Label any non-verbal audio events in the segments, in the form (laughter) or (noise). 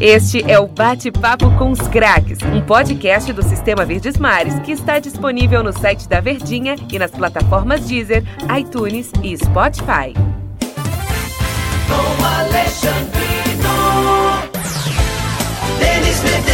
Este é o Bate-Papo com os Craques, um podcast do Sistema Verdes Mares que está disponível no site da Verdinha e nas plataformas Deezer, iTunes e Spotify. Com Denis.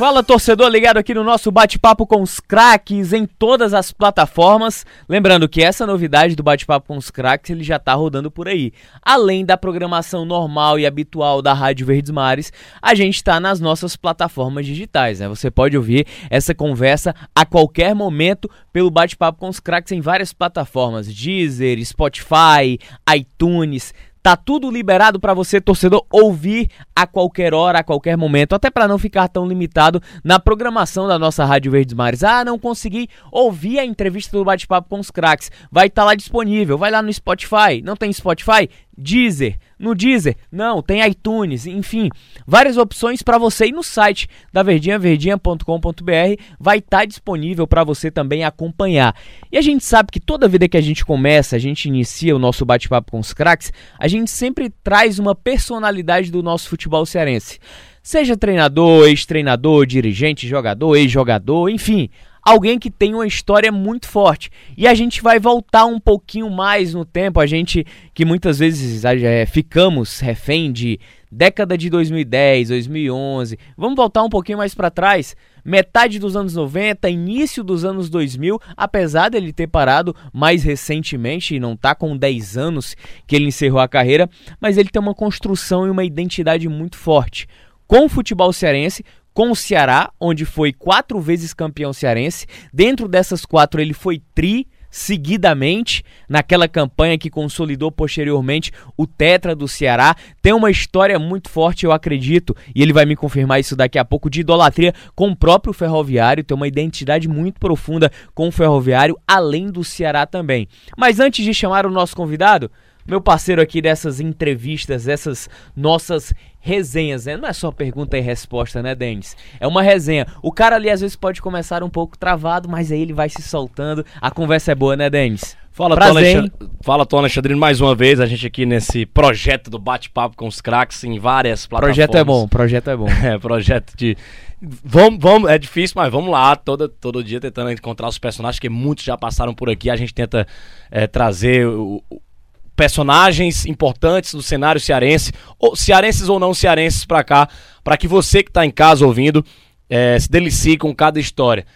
Fala torcedor ligado aqui no nosso bate-papo com os craques em todas as plataformas. Lembrando que essa novidade do bate-papo com os craques ele já tá rodando por aí. Além da programação normal e habitual da Rádio Verdes Mares, a gente está nas nossas plataformas digitais. Né? Você pode ouvir essa conversa a qualquer momento pelo bate-papo com os craques em várias plataformas: Deezer, Spotify, iTunes. Tá tudo liberado para você, torcedor, ouvir a qualquer hora, a qualquer momento, até para não ficar tão limitado na programação da nossa Rádio Verdes Mares. Ah, não consegui ouvir a entrevista do bate-papo com os craques. Vai estar tá lá disponível. Vai lá no Spotify. Não tem Spotify? Deezer. No Deezer, não, tem iTunes, enfim, várias opções para você ir no site da Verdinha, verdinha.com.br, vai estar tá disponível para você também acompanhar. E a gente sabe que toda vida que a gente começa, a gente inicia o nosso bate-papo com os craques, a gente sempre traz uma personalidade do nosso futebol cearense. Seja treinador, ex-treinador, dirigente, jogador, ex-jogador, enfim, alguém que tem uma história muito forte. E a gente vai voltar um pouquinho mais no tempo, a gente que muitas vezes é, ficamos refém de década de 2010, 2011. Vamos voltar um pouquinho mais para trás, metade dos anos 90, início dos anos 2000, apesar dele ter parado mais recentemente e não tá com 10 anos que ele encerrou a carreira, mas ele tem uma construção e uma identidade muito forte com o futebol cearense, com o Ceará, onde foi quatro vezes campeão cearense. Dentro dessas quatro, ele foi tri seguidamente naquela campanha que consolidou posteriormente o tetra do Ceará. Tem uma história muito forte, eu acredito, e ele vai me confirmar isso daqui a pouco, de idolatria com o próprio Ferroviário, tem uma identidade muito profunda com o Ferroviário, além do Ceará também. Mas antes de chamar o nosso convidado, meu parceiro aqui dessas entrevistas, essas nossas resenhas, né? Não é só pergunta e resposta, né, Denis? É uma resenha. O cara ali às vezes pode começar um pouco travado, mas aí ele vai se soltando. A conversa é boa, né, Denis? Fala, Tom, Alexandre... Fala, Tom Alexandrino, mais uma vez, a gente aqui nesse projeto do bate-papo com os craques em várias plataformas. Projeto é bom, projeto é bom. é, projeto de... Vamos, vamos, é difícil, mas vamos lá, todo, todo dia tentando encontrar os personagens, que muitos já passaram por aqui, a gente tenta é, trazer o, personagens importantes do cenário cearense, ou cearenses ou não cearenses para cá, para que você que está em casa ouvindo é, se delicie com cada história.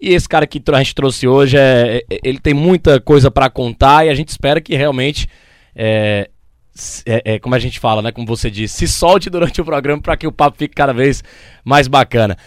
E esse cara que a gente trouxe hoje, é, é ele tem muita coisa para contar e a gente espera que realmente, é, é, é, como a gente fala, né, como você disse, se solte durante o programa para que o papo fique cada vez mais bacana.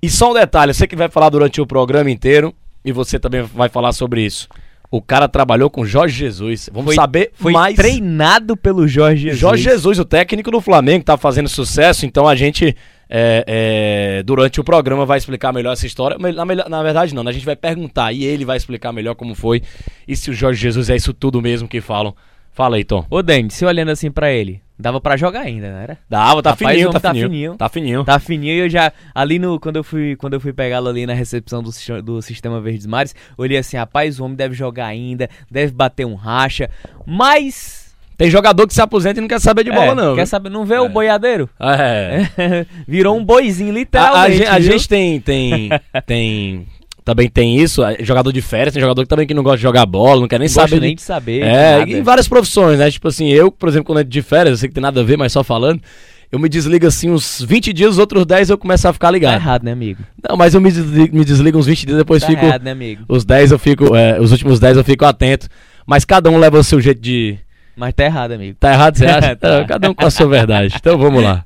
E só um detalhe, você que vai falar durante o programa inteiro e você também vai falar sobre isso. O cara trabalhou com Jorge Jesus. Vamos foi, saber foi mais. treinado pelo Jorge Jesus. Jorge Jesus, o técnico do Flamengo, tá fazendo sucesso. Então a gente, é, é, durante o programa, vai explicar melhor essa história. Na, na, verdade, não. Né? A gente vai perguntar e ele vai explicar melhor como foi. E se o Jorge Jesus é isso tudo mesmo que falam. Fala aí, Tom. Ô, Dani, se olhando assim para ele, Dava para jogar ainda, não era? Dava, tá Rapaz, fininho, tá, tá fininho, fininho. Tá fininho. Tá fininho e eu já ali no quando eu fui, quando eu fui pegá-lo ali na recepção do, do Sistema Verdes Mares, olhei assim, rapaz, o homem deve jogar ainda, deve bater um racha, mas tem jogador que se aposenta e não quer saber de bola, é, não. Quer saber, não vê é. o boiadeiro? É. (laughs) Virou um boizinho, literalmente. A, a, a gente tem, tem, (laughs) tem também tem isso, é, jogador de férias, tem jogador também que não gosta de jogar bola, não quer nem não saber. nem de saber. É, em várias profissões, né? Tipo assim, eu, por exemplo, quando é de férias, eu sei que tem nada a ver, mas só falando, eu me desligo assim uns 20 dias, os outros 10 eu começo a ficar ligado. Tá errado, né, amigo? Não, mas eu me desligo, me desligo uns 20 dias, depois tá fico. errado, né, amigo? Os 10 eu fico, é, os últimos 10 eu fico atento. Mas cada um leva o seu jeito de. Mas tá errado, amigo. Tá errado, você (laughs) acha? tá. Cada um com a sua verdade. Então vamos lá.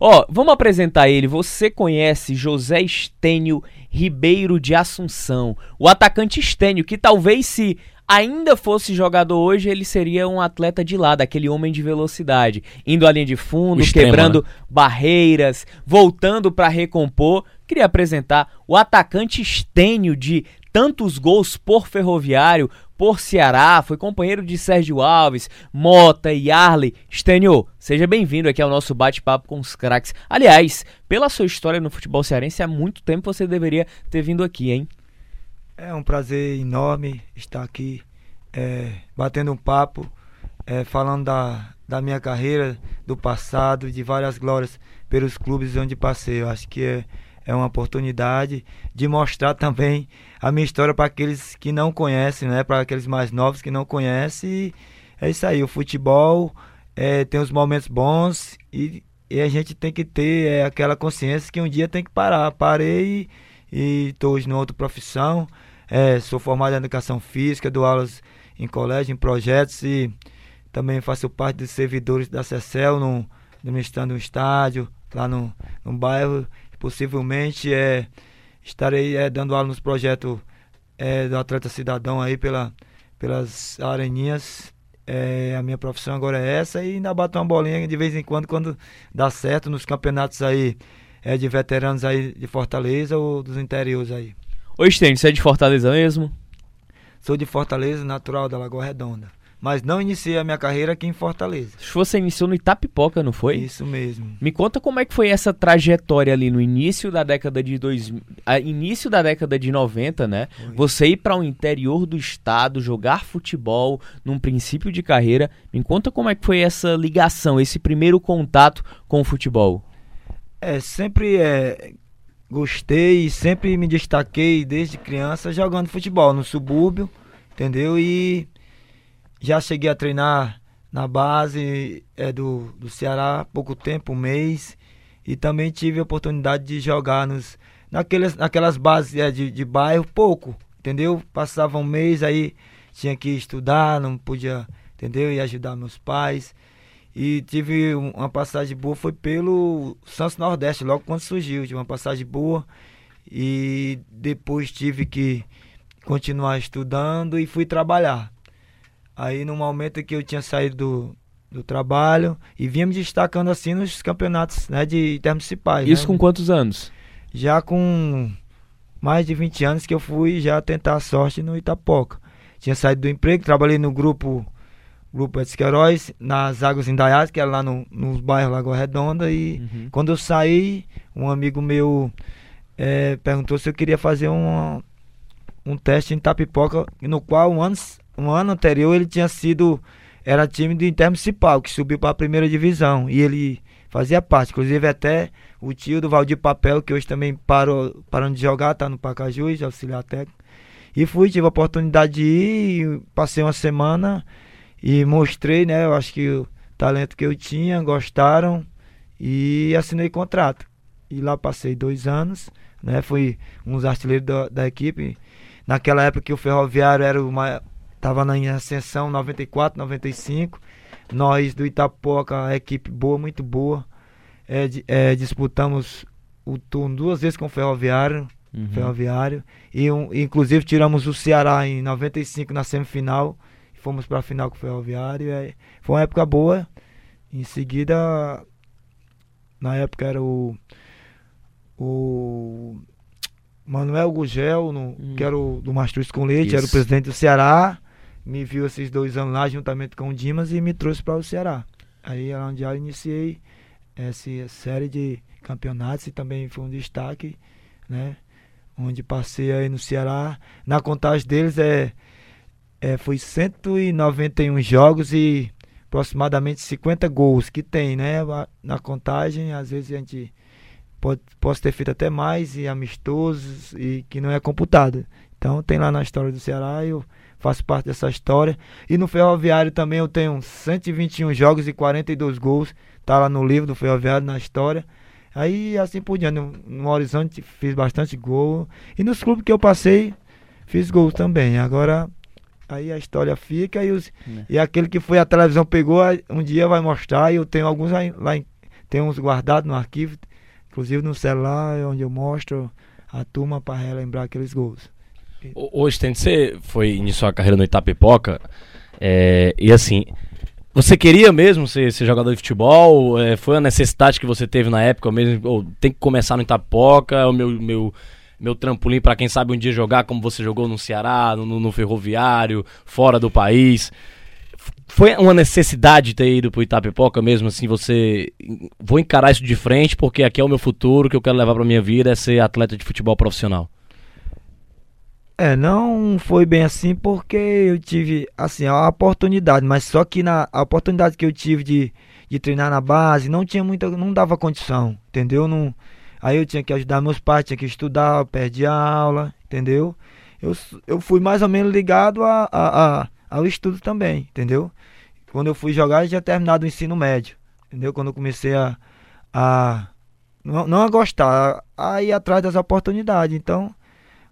Ó, vamos apresentar ele. Você conhece José Estênio Ribeiro de Assunção, o atacante Estênio, que talvez se ainda fosse jogador hoje, ele seria um atleta de lado, aquele homem de velocidade, indo à linha de fundo, extremo, quebrando né? barreiras, voltando para recompor. Queria apresentar o atacante Estênio de tantos gols por Ferroviário, por Ceará, foi companheiro de Sérgio Alves, Mota e Arley. Stênio, seja bem-vindo aqui ao nosso bate-papo com os craques. Aliás, pela sua história no futebol cearense, há muito tempo você deveria ter vindo aqui, hein? É um prazer enorme estar aqui é, batendo um papo, é, falando da, da minha carreira, do passado, de várias glórias pelos clubes onde passei. Eu acho que é, é uma oportunidade de mostrar também a minha história para aqueles que não conhecem, né? Para aqueles mais novos que não conhecem. E é isso aí. O futebol é, tem os momentos bons e, e, a gente tem que ter é, aquela consciência que um dia tem que parar. Parei e estou hoje numa outra profissão. É, sou formado em educação física, dou aulas em colégio, em projetos e também faço parte dos servidores da CECEL, no, administrando um estádio lá no, no bairro. Possivelmente é, estarei é, dando aula nos projetos é, do Atleta Cidadão aí pela, pelas areninhas. É, a minha profissão agora é essa e ainda bato uma bolinha de vez em quando, quando dá certo nos campeonatos aí é, de veteranos aí de Fortaleza ou dos interiores aí. Oi, Stênio, você é de Fortaleza mesmo? Sou de Fortaleza, natural da Lagoa Redonda mas não iniciei a minha carreira aqui em Fortaleza. Você iniciou no Itapipoca, não foi? Isso mesmo. Me conta como é que foi essa trajetória ali no início da década de dois, a início da década de 90, né? Foi. Você ir para o um interior do estado, jogar futebol num princípio de carreira. Me conta como é que foi essa ligação, esse primeiro contato com o futebol. É, sempre é, gostei, sempre me destaquei desde criança jogando futebol no subúrbio, entendeu? E já cheguei a treinar na base é, do, do Ceará pouco tempo, um mês. E também tive a oportunidade de jogar nos, naquelas, naquelas bases é, de, de bairro, pouco, entendeu? Passava um mês, aí tinha que estudar, não podia, entendeu? E ajudar meus pais. E tive uma passagem boa, foi pelo Santos Nordeste, logo quando surgiu. Tive uma passagem boa e depois tive que continuar estudando e fui trabalhar. Aí no momento que eu tinha saído do, do trabalho e vinha me destacando assim nos campeonatos né, de intermunicipais. Isso né? com quantos anos? Já com mais de 20 anos que eu fui já tentar a sorte no Itapoca. Tinha saído do emprego, trabalhei no grupo Grupo Edson nas Águas Indaiás, que era lá no, nos bairros Lagoa Redonda. E uhum. quando eu saí, um amigo meu é, perguntou se eu queria fazer um, um teste em Tapipoca, no qual um ano um ano anterior ele tinha sido era time do Intermunicipal, que subiu para a primeira divisão. E ele fazia parte, inclusive até o tio do Valdir Papel, que hoje também parou parando de jogar, tá no Pacajus, auxiliar técnico. E fui, tive a oportunidade de ir, passei uma semana e mostrei, né? Eu acho que o talento que eu tinha, gostaram e assinei contrato. E lá passei dois anos, né? Fui um dos artilheiros da, da equipe. Naquela época que o Ferroviário era o maior, Tava na ascensão 94, 95. Nós do Itapoca, equipe boa, muito boa. É, é, disputamos o turno duas vezes com o Ferroviário. Uhum. Ferroviário. E um, inclusive tiramos o Ceará em 95 na semifinal. Fomos para a final com o Ferroviário. É, foi uma época boa. Em seguida, na época era o. O Manuel Gugel, no, hum. que era o do Mastruz com Leite, Isso. era o presidente do Ceará me viu esses dois anos lá juntamente com o Dimas e me trouxe para o Ceará. Aí é onde eu iniciei essa série de campeonatos e também foi um destaque, né? Onde passei aí no Ceará. Na contagem deles é, é foi 191 jogos e aproximadamente 50 gols que tem, né? Na contagem, às vezes a gente pode posso ter feito até mais e amistosos e que não é computado. Então tem lá na história do Ceará eu faço parte dessa história. E no Ferroviário também eu tenho 121 jogos e 42 gols. Tá lá no livro do Ferroviário, na história. Aí assim por diante, no, no Horizonte fiz bastante gol. E nos clubes que eu passei, fiz gols também. Agora, aí a história fica e, os, é. e aquele que foi a televisão pegou, um dia vai mostrar. E eu tenho alguns lá, lá em, tenho uns guardados no arquivo, inclusive no celular, onde eu mostro a turma para relembrar aqueles gols. Hoje, você foi iniciou a carreira no Itapipoca, é, e assim, você queria mesmo ser, ser jogador de futebol? É, foi a necessidade que você teve na época mesmo? Ou tem que começar no Itapipoca? É o meu, meu, meu trampolim para quem sabe um dia jogar como você jogou no Ceará, no, no Ferroviário, fora do país? Foi uma necessidade ter ido pro Itapipoca mesmo, assim, você... Vou encarar isso de frente porque aqui é o meu futuro, que eu quero levar pra minha vida é ser atleta de futebol profissional. É, não foi bem assim porque eu tive, assim, a oportunidade, mas só que na a oportunidade que eu tive de, de treinar na base não tinha muita, não dava condição, entendeu? Não, aí eu tinha que ajudar meus pais, tinha que estudar, eu perdi a aula, entendeu? Eu, eu fui mais ou menos ligado a, a, a- ao estudo também, entendeu? Quando eu fui jogar, eu já terminado o ensino médio, entendeu? Quando eu comecei a, a não, não a gostar, a ir atrás das oportunidades, então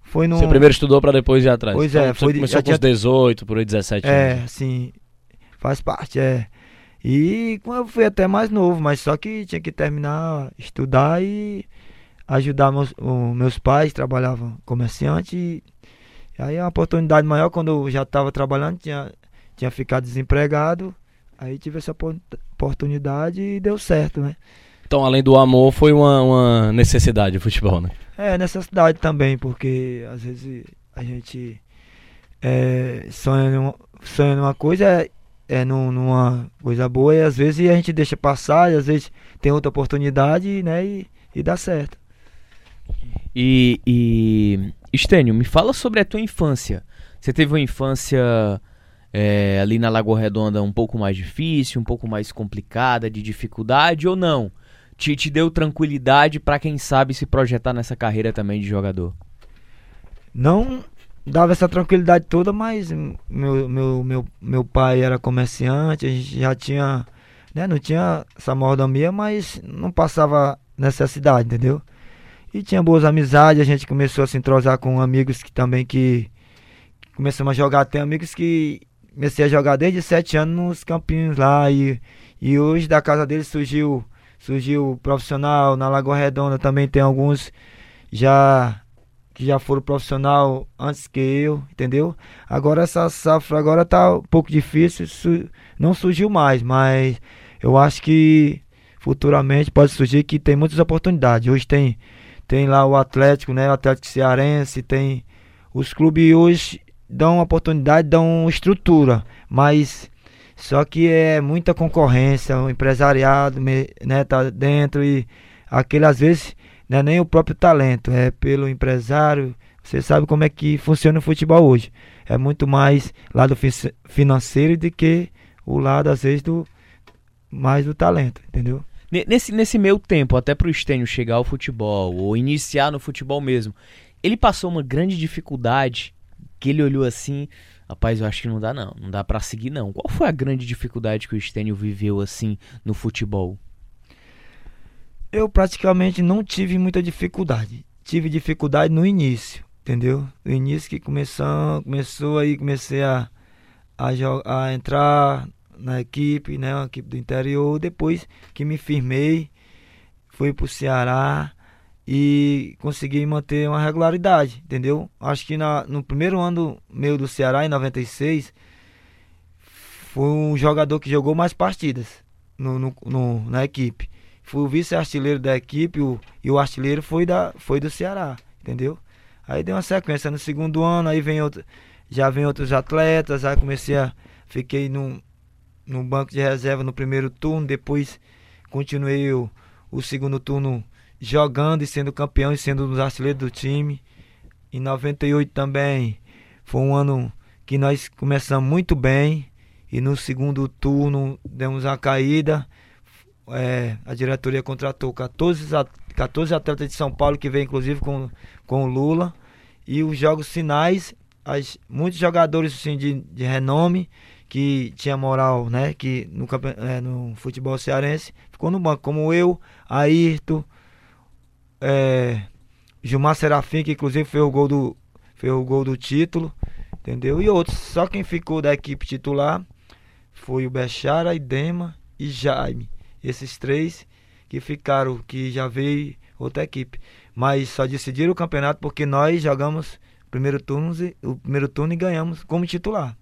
foi no Você primeiro estudou pra depois ir atrás. Pois Então, é, foi começou já com tinha- 18, por aí 17 É, anos. sim, faz parte, é. E eu fui até mais novo, mas só que tinha que terminar, estudar e ajudar meus, o- meus pais, trabalhavam comerciante. E, aí a oportunidade maior quando eu já estava trabalhando, tinha, tinha ficado desempregado. Aí tive essa opor- oportunidade e deu certo, né? Então, além do amor, foi uma, uma necessidade o futebol, né? É, necessidade também, porque às vezes a gente é, sonha, numa, sonha numa coisa, é, é num- numa coisa boa, e às vezes a gente deixa passar, e às vezes tem outra oportunidade, né, e, e dá certo. E, e Estênio, me fala sobre a tua infância. Você teve uma infância é, ali na Lagoa Redonda um pouco mais difícil, um pouco mais complicada, de dificuldade ou não? Te, te deu tranquilidade pra quem sabe se projetar nessa carreira também de jogador? Não dava essa tranquilidade toda, mas meu, meu, meu, meu pai era comerciante, a gente já tinha, né, não tinha essa mordomia, mas não passava necessidade, entendeu? E tinha boas amizades, a gente começou a se entrosar com amigos que também que começamos a jogar, tem amigos que comecei a jogar desde sete anos nos campinhos lá e, e hoje da casa deles surgiu surgiu profissional na Lagoa Redonda também tem alguns já que já foram profissional antes que eu, entendeu? Agora essa safra agora tá um pouco difícil, su- não surgiu mais, mas eu acho que futuramente pode surgir que tem muitas oportunidades. Hoje tem tem lá o Atlético, né? O Atlético Cearense, tem os clubes hoje dão oportunidade, dão estrutura, mas só que é muita concorrência, o empresariado, né, tá dentro e aquele às vezes não é nem o próprio talento, é pelo empresário. Você sabe como é que funciona o futebol hoje. É muito mais lado fi- financeiro do que o lado, às vezes, do mais do talento, entendeu? Ne- Nesse, nesse meio tempo, até pro Estênio chegar ao futebol, ou iniciar no futebol mesmo, ele passou uma grande dificuldade, que ele olhou assim, rapaz, eu acho que não dá não, não dá pra seguir não. Qual foi a grande dificuldade que o Estênio viveu assim no futebol? Eu praticamente não tive muita dificuldade. Tive dificuldade no início, entendeu? No início que começou, começou aí, comecei a, a, a entrar na equipe, né? Uma equipe do interior. Depois que me firmei, fui pro Ceará e consegui manter uma regularidade, entendeu? Acho que na, no primeiro ano meu do Ceará, em 96, foi um jogador que jogou mais partidas no, no- no- na equipe. Fui o vice-artilheiro da equipe o- e o artilheiro foi, da, foi do Ceará, entendeu? Aí deu uma sequência no segundo ano, aí vem outro, já vem outros atletas, aí comecei a. Fiquei no, no banco de reserva no primeiro turno, depois continuei o, o segundo turno jogando e sendo campeão e sendo um dos artilheiros do time. Em 98 também foi um ano que nós começamos muito bem e no segundo turno demos uma caída. É, a diretoria contratou 14, at- 14 atletas de São Paulo que veio inclusive com, com o Lula. E os jogos finais, as- muitos jogadores assim, de, de renome que tinha moral, né? Que no, é, no futebol cearense ficou no banco, como eu, Ayrton, é, Gilmar Serafim, que inclusive fez o gol do, fez o gol do título, entendeu? E outros. Só quem ficou da equipe titular foi o Bechara, Idema e Jaime. Esses três que ficaram, que já veio outra equipe. Mas só decidiram o campeonato porque nós jogamos primeiro turno, o primeiro turno e ganhamos como titular.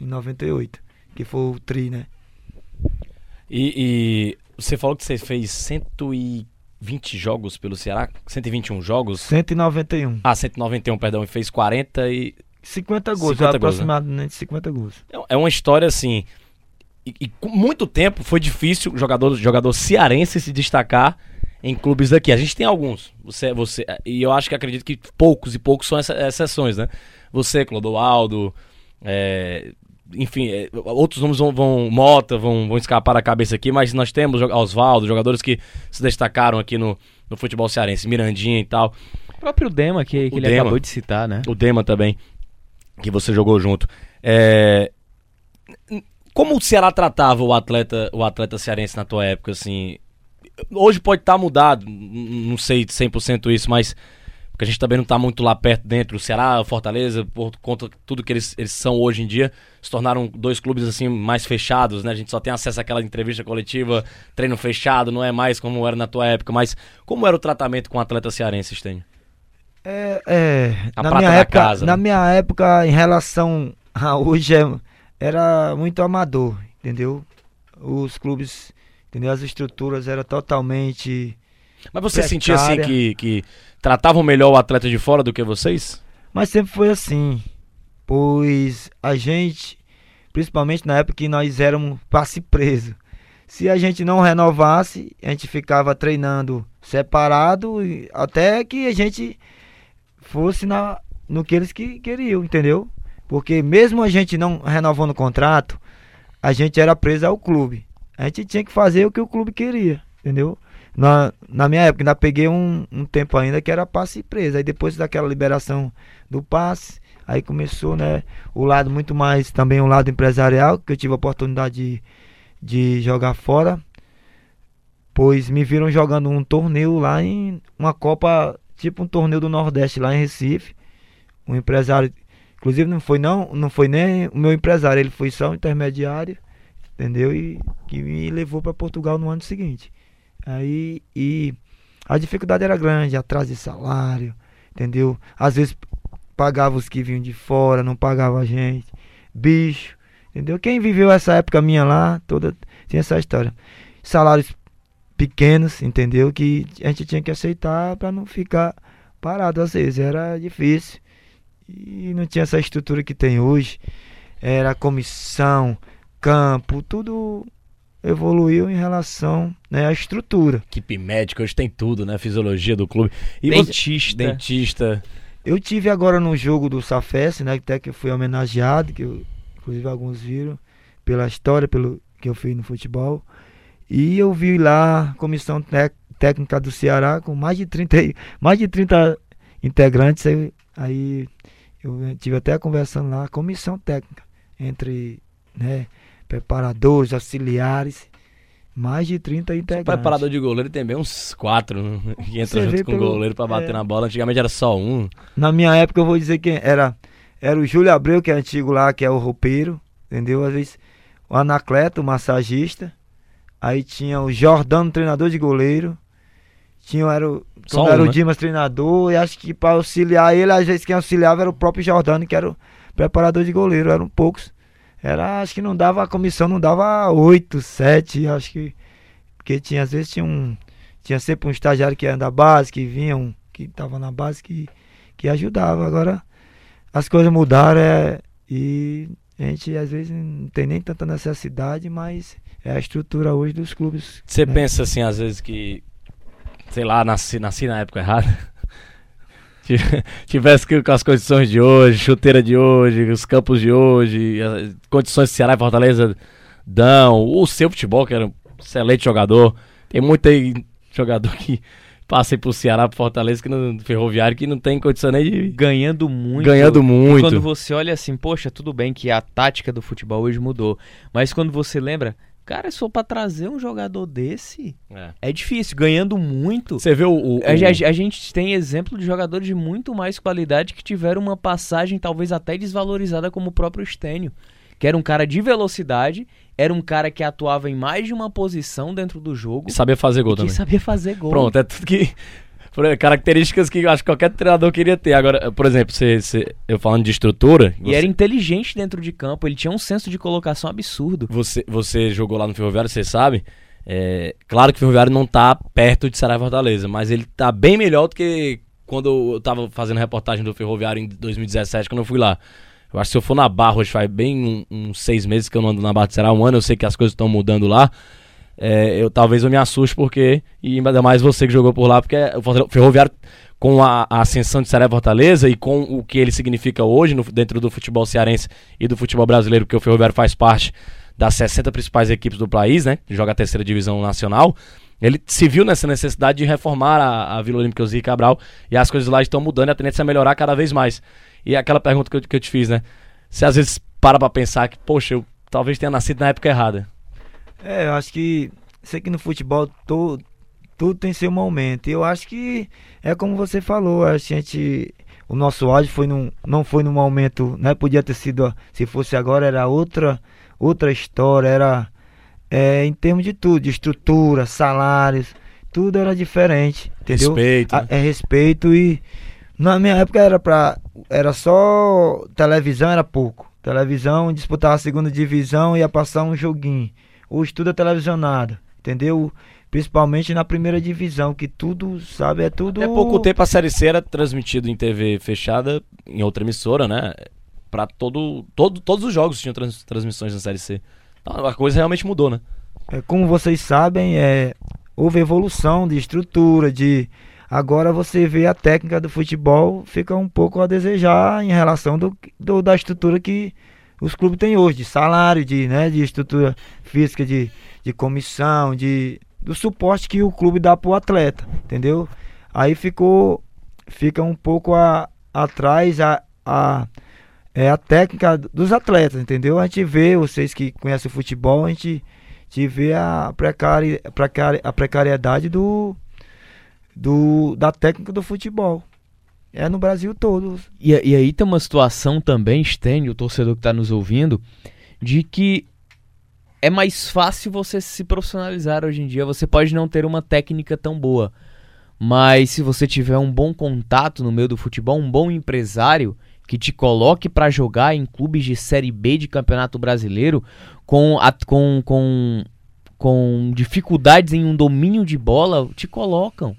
Em 98. Que foi o tri, né? E, e você falou que você fez 120 jogos pelo Ceará? 121 jogos? 191. Ah, 191, perdão, e fez 40 e. 50 gols, 50 gols, né? aproximadamente 50 gols. É uma história assim. E, e com muito tempo foi difícil jogador, jogador cearense se destacar em clubes daqui. A gente tem alguns. Você, você, e eu acho que acredito que poucos e poucos são exceções, né? Você, Clodoaldo, é, enfim, é, outros nomes vão, vão Mota, vão, vão escapar da cabeça aqui, mas nós temos Oswaldo, jogadores que se destacaram aqui no, no futebol cearense, Mirandinha e tal. O próprio Dema, que, que ele Dema. acabou de citar, né? O Dema também, que você jogou junto. É, Como o Ceará tratava o atleta, o atleta cearense na tua época, assim? Hoje pode estar mudado, n- não sei 100% isso, mas porque a gente também não está muito lá perto dentro. O Ceará, o Fortaleza, por conta de tudo que eles, eles são hoje em dia, se tornaram dois clubes assim mais fechados, né? A gente só tem acesso àquela entrevista coletiva, treino fechado, não é mais como era na tua época. Mas como era o tratamento com o atleta cearense, Stênio? É, é, A na prata minha da época, casa, na né? minha época, em relação (laughs) a hoje, é- era muito amador, entendeu? Os clubes, entendeu? As estruturas eram totalmente. Mas você sentia assim Precária. que, que tratavam melhor o atleta de fora do que vocês? Mas sempre foi assim, pois a gente, principalmente na época que nós éramos passe preso, se a gente não renovasse, a gente ficava treinando separado até que a gente fosse na, no que eles que queriam, entendeu? Porque mesmo a gente não renovando o contrato, a gente era preso ao clube. A gente tinha que fazer o que o clube queria, entendeu? Na, na minha época, ainda peguei um, um tempo ainda que era passe preso. Aí depois daquela liberação do passe, aí começou, né, o lado muito mais, também o lado empresarial, que eu tive a oportunidade de, de jogar fora. Pois me viram jogando um torneio lá em uma Copa, tipo um torneio do Nordeste lá em Recife. Um empresário, inclusive não foi não, não foi nem o meu empresário, ele foi só um intermediário, entendeu? E que me levou para Portugal no ano seguinte. Aí e a dificuldade era grande, atraso de salário, entendeu? Às vezes pagava os que vinham de fora, não pagava a gente, bicho, entendeu? Quem viveu essa época minha lá, toda tinha essa história. Salários pequenos, entendeu? Que a gente tinha que aceitar para não ficar parado às vezes, era difícil. E não tinha essa estrutura que tem hoje. Era comissão, campo, tudo evoluiu em relação né, à estrutura. Equipe médica, hoje tem tudo, né? Fisiologia do clube. E você- Dentista. dentista. Eu tive agora no jogo do Safes, né, até que eu fui homenageado, que eu, inclusive alguns viram pela história, pelo que eu fiz no futebol. E eu vi lá a comissão técnica do Ceará com mais de 30, e- mais de 30 integrantes. Aí, aí eu tive até conversando lá, comissão técnica entre né, preparadores, auxiliares, mais de 30 O integrantes. preparador de goleiro tem bem uns quatro né? (laughs) que entra Você junto com o goleiro pra bater é. na bola. Antigamente era só um. Na minha época eu vou dizer que era era o Júlio Abreu, que é antigo lá, que é o roupeiro, entendeu? Às vezes o Anacleto, o massagista. Aí tinha o Jordano, treinador de goleiro. Tinha era o, Só era o né? Dimas treinador, e acho que para auxiliar ele, às vezes quem auxiliava era o próprio Jordano, que era o preparador de goleiro, eram poucos. Era, acho que não dava, a comissão não dava oito, sete, acho que. Porque tinha, às vezes tinha um. Tinha sempre um estagiário que era da base, que vinha, um, que tava na base, que, que ajudava. Agora as coisas mudaram é, e a gente às vezes não tem nem tanta necessidade, mas é a estrutura hoje dos clubes. Você né? pensa assim, às vezes, que. Sei lá, nasci, nasci na época errada. Tive- (laughs) Tivesse que com as condições de hoje, chuteira de hoje, os campos de hoje, as condições de Ceará e Fortaleza dão, o seu futebol, que era um excelente jogador. Tem muito jogador que passa aí pro Ceará, pro Fortaleza, que no ferroviário, que não tem condição nem de. Ganhando muito. Ganhando muito. Quando você olha assim, poxa, tudo bem que a tática do futebol hoje mudou. Mas quando você lembra, cara, só pra trazer um jogador desse, É. é difícil. Ganhando muito. Você vê o. o- A, o- ge- a gente tem exemplo de jogadores de muito mais qualidade que tiveram uma passagem talvez até desvalorizada como o próprio Stênio. Que era um cara de velocidade, era um cara que atuava em mais de uma posição dentro do jogo e saber fazer gol e também. sabia fazer gol. Pronto, é tudo que. Características que eu acho que qualquer treinador queria ter. Agora, por exemplo, você, você- eu falando de estrutura. E era inteligente dentro de campo, ele tinha um senso de colocação absurdo. Você, você jogou lá no Ferroviário, você sabe. É, claro que o Ferroviário não tá perto de e Fortaleza, mas ele tá bem melhor do que quando eu tava fazendo reportagem do Ferroviário em 2017, quando eu fui lá. Eu acho que se eu for na Barra, hoje faz bem um- uns seis meses que eu não ando na Barra de Ceará, um ano, eu sei que as coisas estão mudando lá. É, eu talvez eu me assuste porque, e ainda mais você que jogou por lá, porque o Ferroviário, com a, a ascensão de Ceará Fortaleza e com o que ele significa hoje no- dentro do futebol cearense e do futebol brasileiro, porque o Ferroviário faz parte das 60 principais equipes do país, né? Joga a terceira divisão nacional. Ele se viu nessa necessidade de reformar a, a Vila Olímpica Zé Cabral e as coisas lá estão mudando e a tendência é melhorar cada vez mais. E é aquela pergunta que eu, que eu te fiz, né? Você às vezes para pra pensar que, poxa, eu talvez tenha nascido na época errada. É, eu acho que sei que no futebol tudo tem seu momento. E eu acho que é como você falou, a gente o nosso áudio foi num, não foi num momento, né? Podia ter sido, se fosse agora era outra outra história, era é, em termos de tudo, de estrutura, salários, tudo era diferente, entendeu? Respeito. A- né? é respeito e na minha época era pra era só televisão era pouco. Televisão disputava a segunda divisão ia passar um joguinho. Hoje tudo é televisionado, entendeu? Principalmente na primeira divisão, que tudo, sabe, é tudo Até pouco tempo a Série C era transmitido em TV fechada, em outra emissora, né? Pra todo, todo, todos os jogos tinham trans- transmissões na Série C. Então a coisa realmente mudou, né? É, como vocês sabem, é, houve evolução de estrutura, de agora você vê a técnica do futebol fica um pouco a desejar em relação do, do- da estrutura que os clubes têm hoje, de salário, de, né, de estrutura física, de, de comissão, de do suporte que o clube dá para o atleta, entendeu? Aí ficou fica um pouco a, atrás a, a é a técnica dos atletas, entendeu? A gente vê, vocês que conhecem o futebol, a gente, a gente vê a, precari, precari, a precariedade do, do, da técnica do futebol. É no Brasil todo. E, e aí tem uma situação também, Stênio, o torcedor que está nos ouvindo, de que é mais fácil você se profissionalizar hoje em dia. Você pode não ter uma técnica tão boa, mas se você tiver um bom contato no meio do futebol, um bom empresário que te coloque para jogar em clubes de Série B de Campeonato Brasileiro com, a- com, com, com dificuldades em um domínio de bola, te colocam.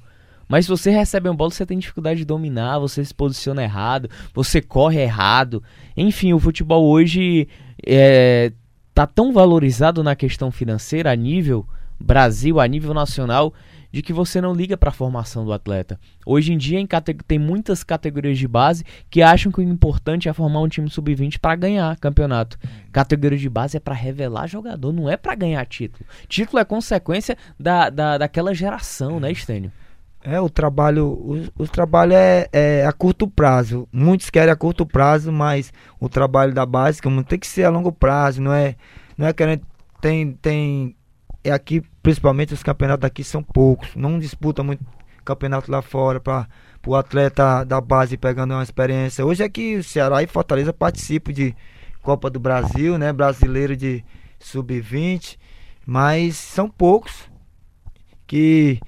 Mas se você recebe uma bola, você tem dificuldade de dominar, você se posiciona errado, você corre errado. Enfim, o futebol hoje é, tá tão valorizado na questão financeira a nível Brasil, a nível nacional, de que você não liga para a formação do atleta. Hoje em dia em tem muitas categorias de base que acham que o importante é formar um time sub-20 para ganhar campeonato. Categoria de base é para revelar jogador, não é para ganhar título. Título é consequência da, da, daquela geração, né, Stênio? É, o trabalho, o, o trabalho é, é a curto prazo. Muitos querem a curto prazo, mas o trabalho da base como tem que ser a longo prazo, não é, não é querendo tem tem é aqui principalmente os campeonatos aqui são poucos, não disputa muito campeonato lá fora para o atleta da base pegando uma experiência. Hoje é que o Ceará e Fortaleza participam de Copa do Brasil, né, brasileiro de sub-20, mas são poucos que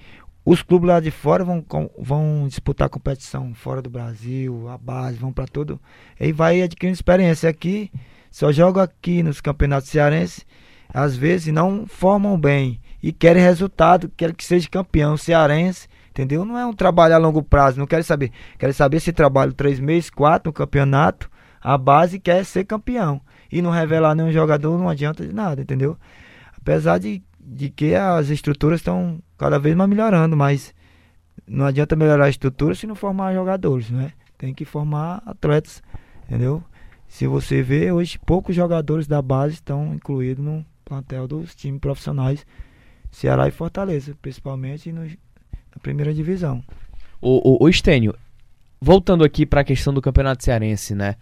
os clubes lá de fora vão, vão disputar competição fora do Brasil, a base, vão para todo. Aí vai adquirindo experiência. Aqui, só joga aqui nos campeonatos cearenses, às vezes não formam bem e querem resultado, querem que seja campeão cearense, entendeu? Não é um trabalho a longo prazo, não querem saber. Querem saber se trabalho três meses, quatro no campeonato, a base quer ser campeão. E não revelar nenhum jogador não adianta de nada, entendeu? Apesar de, de que as estruturas estão cada vez mais melhorando, mas não adianta melhorar a estrutura se não formar jogadores, né? Tem que formar atletas, entendeu? Se você vê, hoje poucos jogadores da base estão incluídos no plantel dos times profissionais Ceará e Fortaleza, principalmente no- na primeira divisão. O, o, o Stênio, voltando aqui para a questão do Campeonato Cearense, né?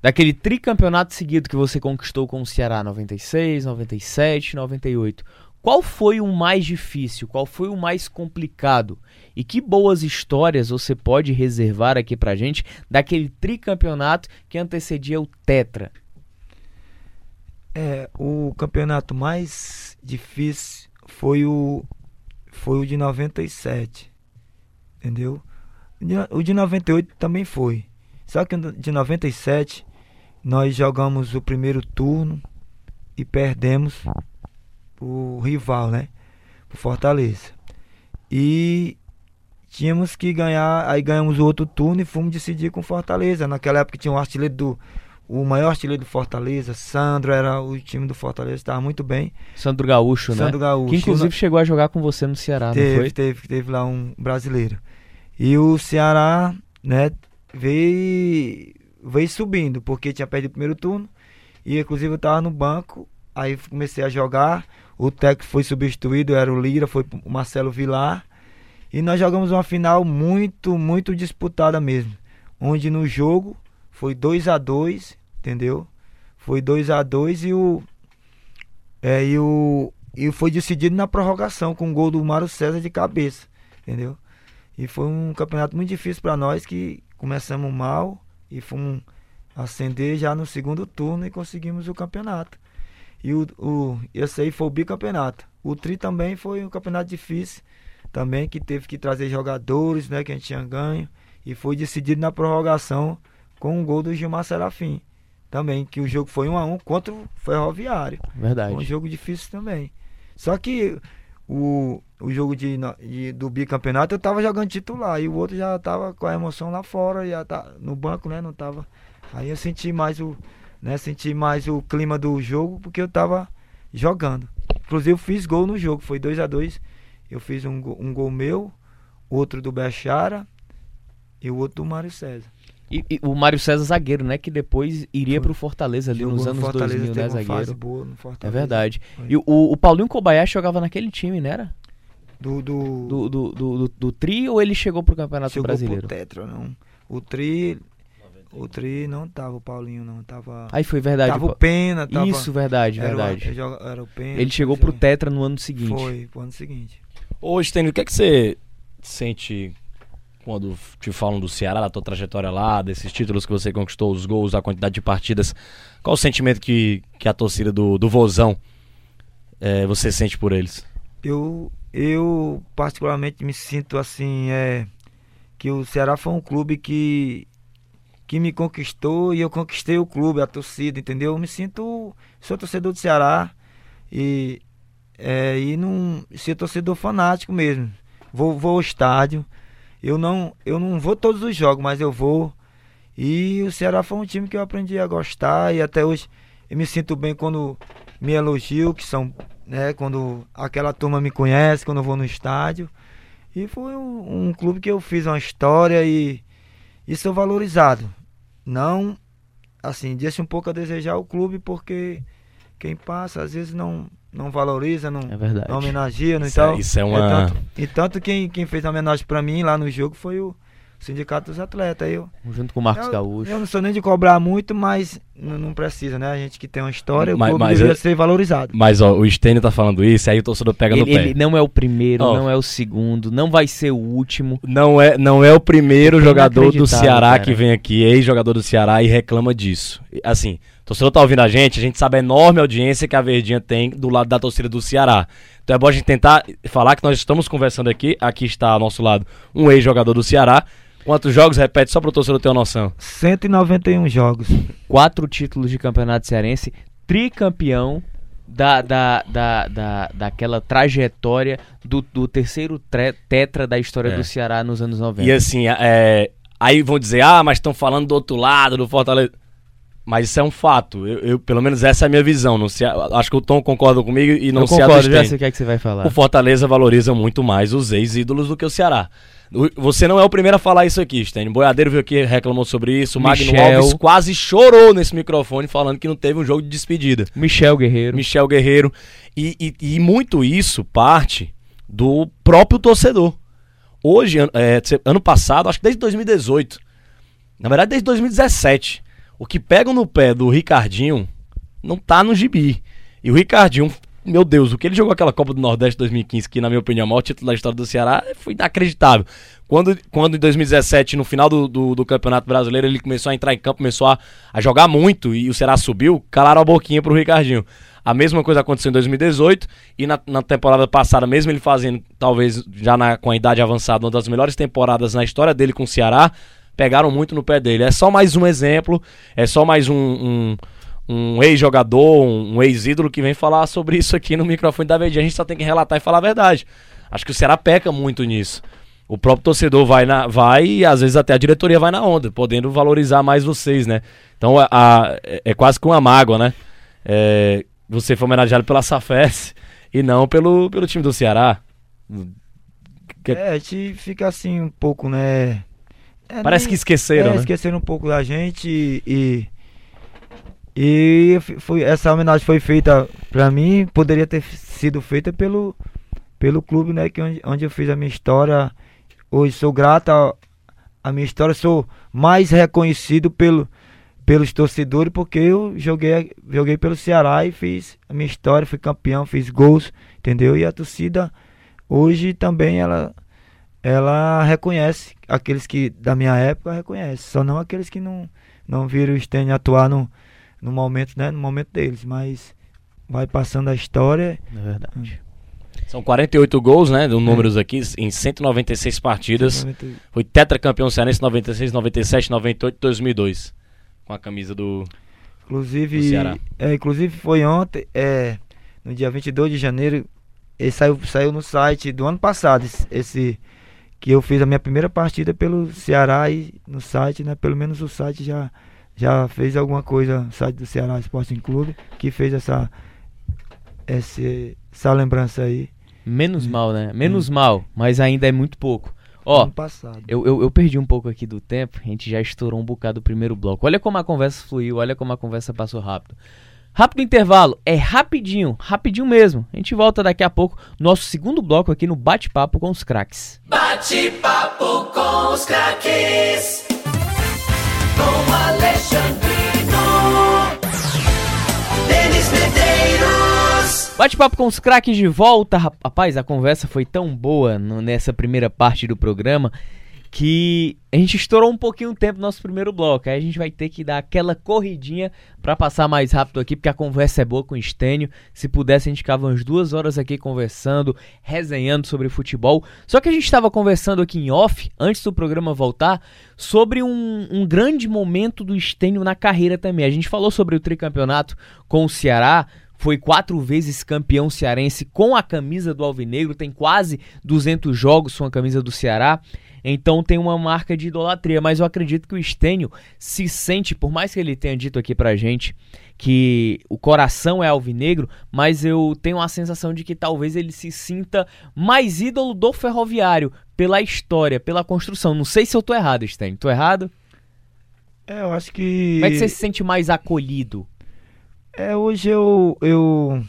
Daquele tricampeonato seguido que você conquistou com o Ceará 96, 97, 98. Qual foi o mais difícil? Qual foi o mais complicado? E que boas histórias você pode reservar aqui pra gente daquele tricampeonato que antecedia o Tetra? É, o campeonato mais difícil foi o foi o de 97. Entendeu? O de- O de 98 também foi. Só que de 97 nós jogamos o primeiro turno e perdemos o rival, né? O Fortaleza. E tínhamos que ganhar, aí ganhamos o outro turno e fomos decidir com o Fortaleza. Naquela época tinha um artilheiro do o maior artilheiro do Fortaleza, Sandro, era o time do Fortaleza, estava muito bem. Sandro Gaúcho, né? Sandro Gaúcho. Que inclusive chegou a jogar com você no Ceará, não teve, foi? teve, teve lá um brasileiro. E o Ceará, né, veio, veio subindo, porque tinha perdido o primeiro turno. E inclusive eu tava no banco, aí comecei a jogar. O técnico foi substituído, era o Lira, foi o Marcelo Vilar. E nós jogamos uma final muito, muito disputada mesmo. Onde no jogo foi 2 a 2 entendeu? Foi 2 a 2 e o. É, e o. E foi decidido na prorrogação com o gol do Mário César de cabeça, entendeu? E foi um campeonato muito difícil para nós que começamos mal e fomos ascender já no segundo turno e conseguimos o campeonato. E o, o, esse aí foi o bicampeonato. O Tri também foi um campeonato difícil, também que teve que trazer jogadores, né, que a gente tinha ganho. E foi decidido na prorrogação com o gol do Gilmar Serafim. Também, que o jogo foi 1 a 1 contra o Ferroviário. Verdade. Foi um jogo difícil também. Só que o, o jogo de, de- do bicampeonato eu tava jogando titular e o outro já tava com a emoção lá fora, já tá no banco, né? Não tava. Aí eu senti mais o, né? Senti mais o clima do jogo porque eu tava jogando. Inclusive eu fiz gol no jogo, foi 2 a 2 Eu fiz um, gol- um gol meu, outro do Bechara e o outro do Mário César. E, e o Mário César zagueiro, né? Que depois iria Foi. pro Fortaleza ali Jogou nos no anos Fortaleza, 2000, né, zagueiro? boa no É verdade. Foi. E o, o Paulinho Kobayashi jogava naquele time, né? Era? Do, do, Do, do, do, do, do Tri ou ele chegou pro Campeonato Chegou Brasileiro? pro Tetra, não. O Tri. O Tri não tava o Paulinho, não. Tava. Aí foi verdade. tava o Pena, tava. Isso, verdade, era, o- verdade. ele joga- era o Pena. Ele chegou pro Tetra no ano seguinte. Foi, pro ano seguinte. Ô, Stênio, o que é que você sente quando te falam do Ceará, da tua trajetória lá, desses títulos que você conquistou, os gols, a quantidade de partidas? Qual o sentimento que, que a torcida do, do Vozão eh, você sente por eles? Eu, eu particularmente me sinto assim, é. Que o Ceará foi um clube que. Que me conquistou e eu conquistei o clube, a torcida, entendeu? Eu me sinto. Sou torcedor do Ceará e. É, e não. Ser torcedor fanático mesmo. Vou, vou ao estádio. Eu não, eu não vou todos os jogos, mas eu vou. E o Ceará foi um time que eu aprendi a gostar e até hoje eu me sinto bem quando me elogio, que são, né, quando aquela turma me conhece, quando eu vou no estádio. E foi um, um clube que eu fiz uma história e, e sou valorizado. Não, assim, deixa um pouco a desejar o clube porque quem passa às vezes não, não valoriza, não, É verdade. não homenageia, não Isso é- então. isso é uma- tanto, e tanto quem, quem fez a homenagem pra mim lá no jogo foi o Sindicato dos Atletas. Eu, Junto com o Marcos eu, Gaúcho. eu não sou nem de cobrar muito, mas n- não precisa, né? A gente que tem uma história, o Mas- clube mas deveria é- ser valorizado. Mas, ó, o Stênio tá falando isso, aí o torcedor pega no Ele, pé. ele não é o primeiro, Ó. não é o segundo, não vai ser o último. Não é, não é o primeiro Fica jogador do Ceará cara. que vem aqui, ex-jogador do Ceará, e reclama disso. Assim, o torcedor tá ouvindo a gente, a gente sabe a enorme audiência que a Verdinha tem do lado da torcida do Ceará. Então é bom a gente tentar falar que nós estamos conversando aqui. Aqui está ao nosso lado um ex-jogador do Ceará. Quantos jogos? Repete só pro torcedor ter uma noção. 191 jogos. Quatro títulos de campeonato cearense, tricampeão da, da, da, da, daquela trajetória do, do terceiro tre- tetra da história É. do Ceará nos anos 90. E assim, é, aí vão dizer, ah, mas estão falando do outro lado, do Fortaleza. Mas isso é um fato. Eu, eu- pelo menos essa é a minha visão. Não se, acho que o Tom concorda comigo e não Eu se concordo, já sei o que é que você vai falar. O Fortaleza valoriza muito mais os ex-ídolos do que o Ceará. Você não é o primeiro a falar isso aqui, Stênio. Boiadeiro veio aqui reclamou sobre isso. O Magno Michel. Alves quase chorou nesse microfone falando que não teve um jogo de despedida. Michel Guerreiro. Michel Guerreiro. E, e- e muito isso parte do próprio torcedor. Hoje, é, ano passado, acho que desde 2018, na verdade desde 2017, o que pegam no pé do Ricardinho não tá no gibi. E o Ricardinho, meu Deus, o que ele jogou aquela Copa do Nordeste 2015, que na minha opinião é o maior título da história do Ceará, foi inacreditável. Quando, quando em 2017, no final do, do, do Campeonato Brasileiro, ele começou a entrar em campo, começou a, a jogar muito e o Ceará subiu, calaram a boquinha pro Ricardinho. A mesma coisa aconteceu em 2018 e na, na temporada passada, mesmo ele fazendo, talvez já na- com a idade avançada, uma das melhores temporadas na história dele com o Ceará, pegaram muito no pé dele. É só mais um exemplo, é só mais um, um, um ex-jogador, um, um ex-ídolo que vem falar sobre isso aqui no microfone da Verdinha. A gente só tem que relatar e falar a verdade. Acho que o Ceará peca muito nisso. o próprio torcedor vai, na, vai e às vezes até a diretoria vai na onda, podendo valorizar mais vocês, né? Então a, a- é, é quase que uma mágoa, né? É, você foi homenageado pela Safes e não pelo, pelo time do Ceará. Que- É, a gente fica assim um pouco, né? É, Parece nem- que esqueceram, é, né? esqueceram um pouco da gente e. E foi, essa homenagem foi feita pra mim, poderia ter sido feita pelo, pelo clube, né? Que onde, onde eu fiz a minha história. Hoje sou grato à à minha história, sou mais reconhecido pelo, pelos torcedores porque eu joguei, joguei pelo Ceará e fiz a minha história, fui campeão, fiz gols, entendeu? E a torcida hoje também ela ela reconhece aqueles que da minha época reconhece, só não aqueles que não não viram o Stênio atuar no, no momento, né, no momento deles, mas vai passando a história. É verdade. São 48 gols, né? Deu números aqui, em 196 partidas. Foi tetracampeão cearense 96, 97, 98 2002. Com a camisa do. Inclusive, Do Ceará. é, inclusive foi ontem, é, no dia 22 de janeiro, ele saiu, saiu no site do ano passado, esse, esse- que eu fiz a minha primeira partida pelo Ceará e no site, né, pelo menos o site já, já fez alguma coisa, site do Ceará Sporting Clube, que fez essa, esse, essa lembrança aí, Menos mal, né? Menos mal, mas ainda é muito pouco. Ó, eu, eu, eu perdi um pouco aqui do tempo, a gente já estourou um bocado o primeiro bloco. Olha como a conversa fluiu, olha como a conversa passou rápido. Rápido intervalo, é rapidinho, rapidinho mesmo. A gente volta daqui a pouco, nosso segundo bloco aqui no Bate-Papo com os craques. Bate-papo com os craques. Com Alexandrino. Denis Medeiros. Bate-papo com os craques de volta. Rap- Rapaz, a conversa foi tão boa nessa primeira parte do programa que a gente estourou um pouquinho o tempo no nosso primeiro bloco. Aí a gente vai ter que dar aquela corridinha pra passar mais rápido aqui, porque a conversa é boa com o Estênio. Se pudesse, a gente ficava umas duas horas aqui conversando, resenhando sobre futebol. Só que a gente estava conversando aqui em off, antes do programa voltar, sobre um, um grande momento do Estênio na carreira também. A gente falou sobre o tricampeonato com o Ceará, foi quatro vezes campeão cearense com a camisa do Alvinegro, tem quase 200 jogos com a camisa do Ceará, então tem uma marca de idolatria, mas eu acredito que o Estênio se sente, por mais que ele tenha dito aqui pra gente que o coração é alvinegro, mas eu tenho a sensação de que talvez ele se sinta mais ídolo do ferroviário pela história, pela construção. Não sei se eu tô errado, Estênio. Tô errado? É, eu acho que... Como é que você se sente mais acolhido? É, hoje eu, eu,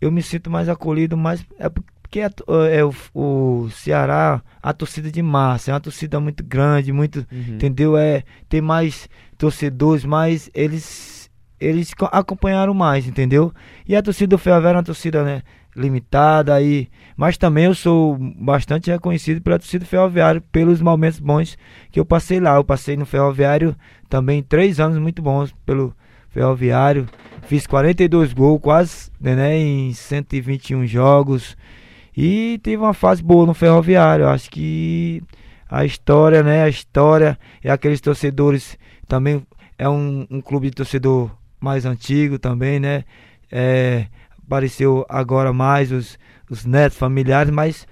eu me sinto mais acolhido, mas é porque to- é, o, o Ceará, a torcida de massa, é uma torcida muito grande, muito, Uhum. entendeu? É, tem mais torcedores, mas eles, eles co- acompanharam mais, entendeu? E a torcida do Ferroviário é uma torcida, né, limitada aí, mas também eu sou bastante reconhecido pela torcida do Ferroviário, pelos momentos bons que eu passei lá. Eu passei no Ferroviário também três anos muito bons pelo Ferroviário. Fiz 42 gols, quase, né, em 121 jogos. E tive uma fase boa no Ferroviário. Acho que a história, né, a história é aqueles torcedores também é um, um clube de torcedor mais antigo também, né? É, apareceu agora mais os, os netos familiares, mas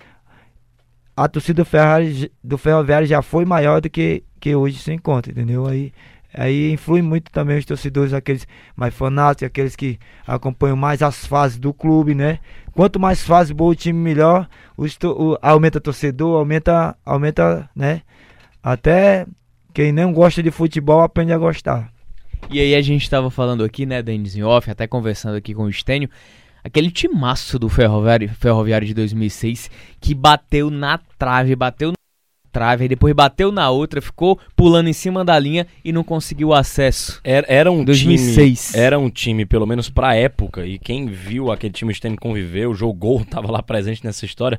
a torcida do Ferrari, do Ferroviário já foi maior do que, que hoje se encontra, entendeu? Aí, aí influi muito também os torcedores, aqueles mais fanáticos, aqueles que acompanham mais as fases do clube, né? Quanto mais fase boa o time, melhor. Os o- aumenta torcedor, aumenta, aumenta, né? Até quem não gosta de futebol aprende a gostar. E aí a gente tava falando aqui, né, Denis em off, até conversando aqui com o Estênio, aquele timaço do Ferroviário, Ferroviário de 2006 que bateu na trave, bateu trave, aí depois bateu na outra, ficou pulando em cima da linha e não conseguiu acesso. Era, era um 2006. time. Era um time, pelo menos pra época, e quem viu aquele time o Stênio conviveu, jogou, (laughs) tava lá presente nessa história.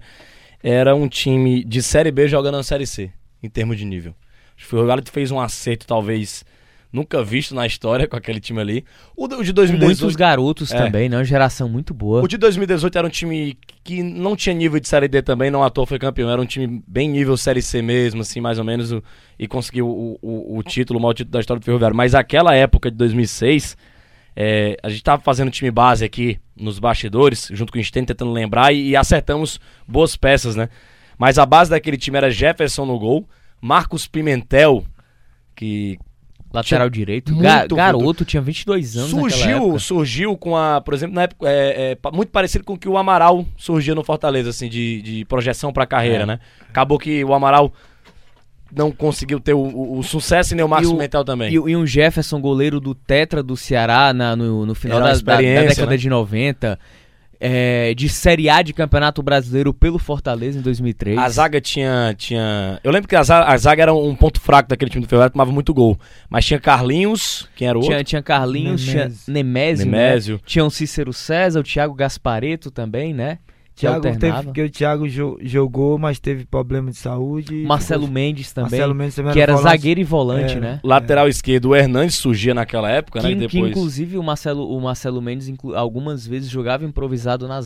Era um time de Série B jogando na Série C, em termos de nível. Acho que o Ferroviário fez um acerto, talvez, nunca visto na história com aquele time ali. O de 2018. Muitos garotos É. também, né? Uma geração muito boa. O de 2018 era um time que não tinha nível de Série D também, não à toa foi campeão. Era um time bem nível Série C mesmo, assim, mais ou menos, e conseguiu o, o, o título, o maior título da história do Ferroviário. Mas aquela época de 2006, é, a gente tava fazendo time base aqui nos bastidores, junto com o Stênio, tentando lembrar, e, e acertamos boas peças, né? Mas a base daquele time era Jefferson no gol, Marcos Pimentel, que Lateral direito. Ga- garoto, tinha 22 anos surgiu, surgiu com a, por exemplo, na época, é, é, muito parecido com o que o Amaral surgia no Fortaleza, assim, de, de projeção pra carreira, É. né? Acabou que o Amaral não conseguiu ter o, o- o sucesso e nem o Marcos E o- Pimentel também. E, e um Jefferson, goleiro do Tetra do Ceará na- no, no final da, da- década né? de 90. É, de Série A de Campeonato Brasileiro pelo Fortaleza em 2003. A zaga tinha, tinha. Eu lembro que a zaga, a zaga era um ponto fraco daquele time do Ferroviário, tomava muito gol. Mas tinha Carlinhos, quem era o Tinha, outro? tinha Carlinhos, tinha Nemésio. Nemésio, né? Nemésio. Tinha o Cícero César, o Thiago Gaspareto também, né? Que Thiago teve, porque o Thiago jo- jogou, mas teve problema de saúde. e Marcelo ficou- Mendes também, Marcelo Mendes também que era volante. zagueiro e volante, É. né? Lateral esquerdo, o Hernandes surgia naquela época, né? Que, E que, depois. inclusive o Marcelo, o Marcelo Mendes inclu- algumas vezes jogava improvisado nas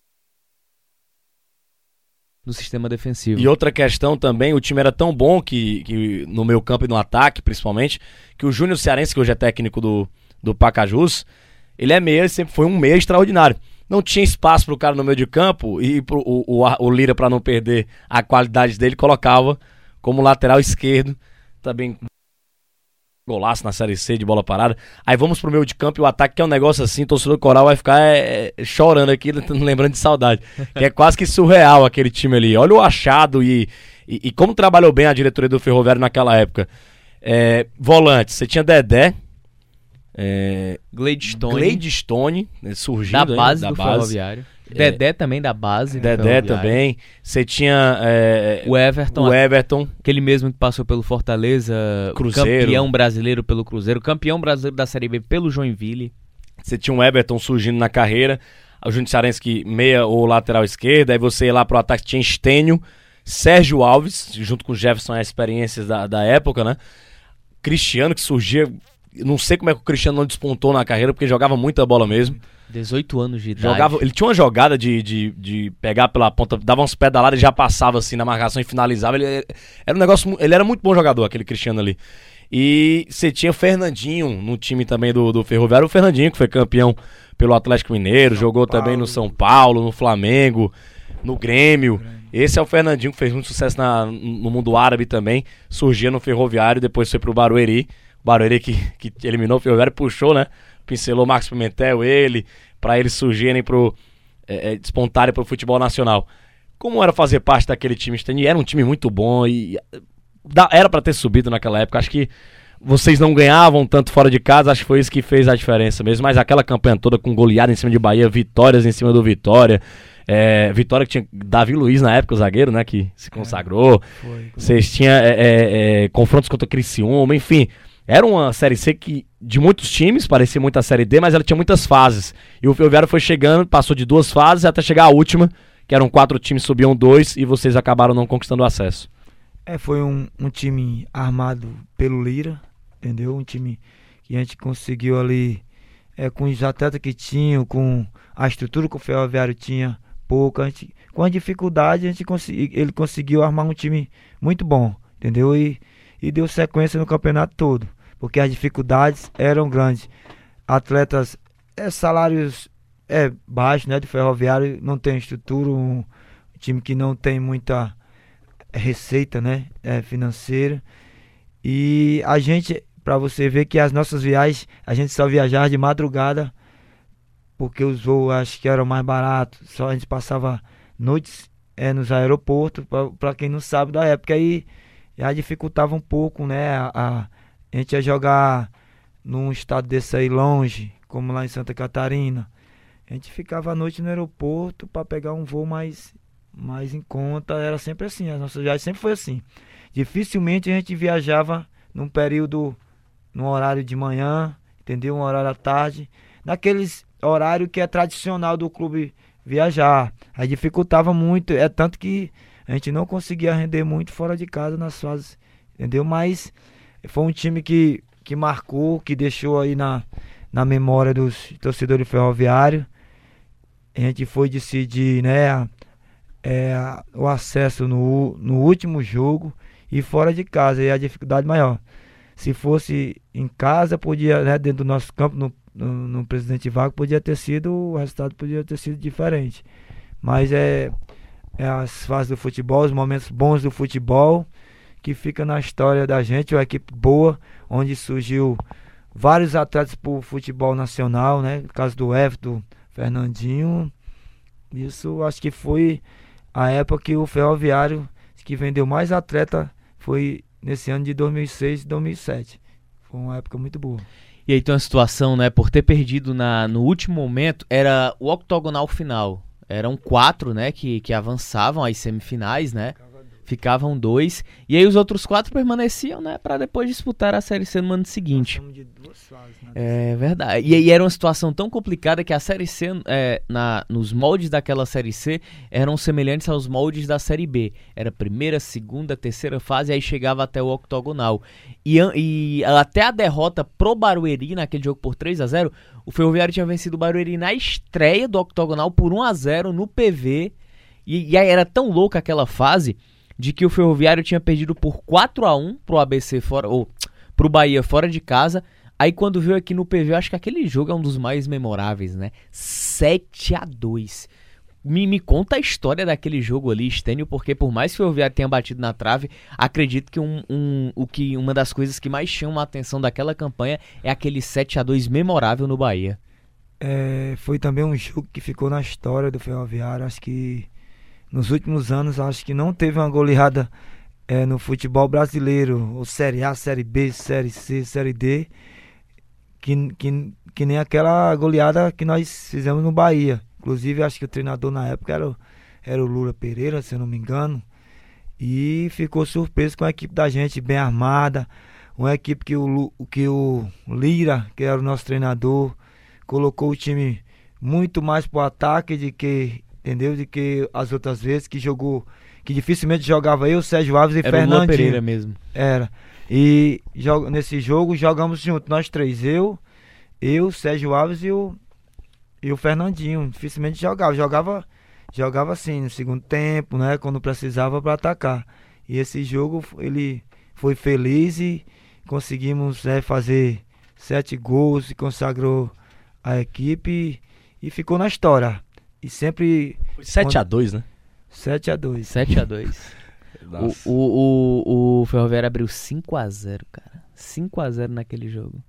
no sistema defensivo. E outra questão também, o time era tão bom que, que no meu campo e no ataque, principalmente, que o Júnior Cearense, que hoje é técnico do, do Pacajus, ele é meia, sempre foi um meia extraordinário. Não tinha espaço pro cara no meio de campo e pro, o, o, o Lira, para não perder a qualidade dele, colocava como lateral esquerdo, também golaço na Série C de bola parada. Aí vamos pro meio de campo e o ataque, que é um negócio assim, o torcedor coral vai ficar é, é, chorando aqui, (laughs) lembrando de saudade. Que é quase que surreal aquele time ali. Olha o achado e, e, e como trabalhou bem a diretoria do Ferroviário naquela época. É, volante, você tinha Dedé, é, Gladstone, Gladstone, né, surgindo da ainda, base da do base. Ferroviário. Dedé também da base. Dedé também. Você tinha é, O Everton, o Everton, aquele mesmo que passou pelo Fortaleza, Cruzeiro. campeão brasileiro pelo Cruzeiro, campeão brasileiro da Série B pelo Joinville. Você tinha um Everton surgindo na carreira. O Júnior Cearense que meia ou lateral esquerda. Aí você ia lá pro ataque, tinha Estênio, Sérgio Alves, junto com o Jefferson, as experiências da, da época, né? Cristiano que surgia. Não sei como é que o Cristiano não despontou na carreira, porque jogava muita bola mesmo. 18 anos de idade. Jogava, ele tinha uma jogada de, de, de pegar pela ponta, dava uns pedaladas e já passava assim na marcação e finalizava. Ele era um negócio, ele era muito bom jogador, aquele Cristiano ali. E você tinha o Fernandinho no time também do, do Ferroviário, o Fernandinho que foi campeão pelo Atlético Mineiro, jogou também no São Paulo, no Flamengo, no Grêmio. Esse é o Fernandinho que fez muito sucesso na- no mundo árabe também, surgia no Ferroviário, depois foi pro Barueri. Barueri que, que eliminou o Ferroviário, puxou, né? Pincelou Marcos Pimentel, ele, pra eles surgirem pro. É, é, despontarem pro futebol nacional. Como era fazer parte daquele time? Stanley? Era um time muito bom e. dá- era pra ter subido naquela época. Acho que vocês não ganhavam tanto fora de casa, acho que foi isso que fez a diferença mesmo. Mas aquela campanha toda com goleada em cima de Bahia, vitórias em cima do Vitória. É, Vitória que tinha Davi Luiz na época, o zagueiro, né? Que se consagrou. Foi. Vocês tinham é, é, é, confrontos contra o Criciúma, enfim. Era uma Série C que, de muitos times, parecia muito a Série D, mas ela tinha muitas fases. E o Ferroviário foi chegando, passou de duas fases até chegar à última, que eram quatro times, subiam dois, e vocês acabaram não conquistando o acesso. É, foi um, um time armado pelo Lira, entendeu? Um time que a gente conseguiu ali, é, com os atletas que tinham, com a estrutura que o Ferroviário tinha, pouca, a gente, com a dificuldade, a gente consegui, ele conseguiu armar um time muito bom, entendeu? E, e deu sequência no campeonato todo, porque as dificuldades eram grandes. Atletas, é, salários é, baixos, né, do Ferroviário, não tem estrutura, um time que não tem muita receita, né, é, financeira. E a gente, para você ver que as nossas viagens, a gente só viajava de madrugada, porque os voos acho que eram mais baratos. Só a gente passava noites é, nos aeroportos, para quem não sabe da época aí já dificultava um pouco, né? A, a, gente ia jogar num estado desse aí longe, como lá em Santa Catarina. A gente ficava à noite no aeroporto para pegar um voo mais, mais em conta. Era sempre assim, as nossas viagens sempre foi assim. Dificilmente a gente viajava num período, num horário de manhã, entendeu? Um horário à tarde, naqueles horário que é tradicional do clube viajar. Aí dificultava muito, é tanto que a gente não conseguia render muito fora de casa nas fases, entendeu? Mas foi um time que, que marcou, que deixou aí na, na memória dos torcedores ferroviários. A gente foi decidir, né, é, o acesso no, no último jogo e fora de casa, e a dificuldade maior. Se fosse em casa, podia, né, dentro do nosso campo, no, no, no Presidente Vago, podia ter sido, o resultado podia ter sido diferente. Mas é é as fases do futebol, os momentos bons do futebol, que fica na história da gente, uma equipe boa, onde surgiu vários atletas pro futebol nacional, né? No caso do Everton, Fernandinho. Isso acho que foi a época que o Ferroviário que vendeu mais atleta foi nesse ano de 2006 e 2007. Foi uma época muito boa. E aí tem uma situação, né? Por ter perdido na, no último momento, era o octogonal final. Eram quatro, né? Que, que avançavam às semifinais, né? Ficavam dois. E aí os outros quatro permaneciam, né? Pra depois disputar a Série C no ano seguinte. Fases, né? É verdade. E aí era uma situação tão complicada que a Série C, é, na, nos moldes daquela Série C, eram semelhantes aos moldes da Série B. Era primeira, segunda, terceira fase, aí chegava até o octogonal. E, e até a derrota pro Barueri naquele jogo por 3 a 0 o Ferroviário tinha vencido o Barueri na estreia do octogonal por 1 a 0 no PV. E, e aí era tão louca aquela fase de que o Ferroviário tinha perdido por 4 a 1 pro ABC fora, ou pro Bahia fora de casa. Aí quando veio aqui no PV, acho que aquele jogo é um dos mais memoráveis, né? 7 a 2 me, me conta a história daquele jogo ali, Stênio, porque por mais que o Ferroviário tenha batido na trave, acredito que, um, um- o que uma das coisas que mais chama a atenção daquela campanha é aquele 7 a 2 memorável no Bahia. É, foi também um jogo que ficou na história do Ferroviário. Acho que nos últimos anos, acho que não teve uma goleada é, no futebol brasileiro, ou Série A, Série B, Série C, Série D, que, que, que nem aquela goleada que nós fizemos no Bahia. Inclusive, acho que o treinador na época era, o- era o Lula Pereira, se eu não me engano. E ficou surpreso com a equipe da gente bem armada. Uma equipe que o, que o Lira, que era o nosso treinador, colocou o time muito mais pro ataque de que, entendeu? De que as outras vezes que jogou, que dificilmente jogava eu, Sérgio Alves e Era Fernandinho. Pereira mesmo. Era. E jo- nesse jogo jogamos juntos, nós três, eu, eu, Sérgio Alves e o, e o Fernandinho. Dificilmente jogava, jogava, jogava assim no segundo tempo, né, quando precisava para atacar. E esse jogo ele foi feliz e conseguimos né, fazer sete gols e consagrou a equipe e ficou na história. E sempre Foi 7x2, né? 7 a 2. 7 a 2 (laughs) o, Nossa. o, o, o Ferroviário abriu 5 a 0 cara. 5 a 0 naquele jogo.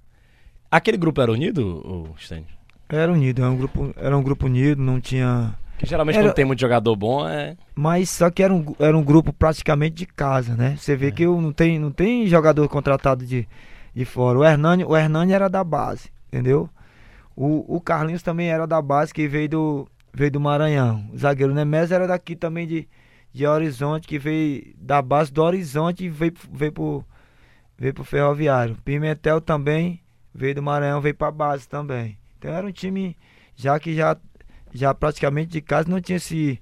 Aquele grupo era unido, ô, Stênio? Era unido, era um grupo, era um grupo unido, não tinha Que geralmente Era- quando tem muito jogador bom é. Mas só que era um, era um grupo praticamente de casa, né? Você vê que eu não tem, não tem jogador contratado de, de fora. O Hernani, o Hernani era da base, entendeu? O, o Carlinhos também era da base, que veio do, veio do Maranhão. O zagueiro Nemes era daqui também de, de Horizonte, que veio da base do Horizonte e veio, veio, pro, veio pro Ferroviário. Pimentel também veio do Maranhão, veio pra base também. Então era um time já que já, já praticamente de casa não tinha esse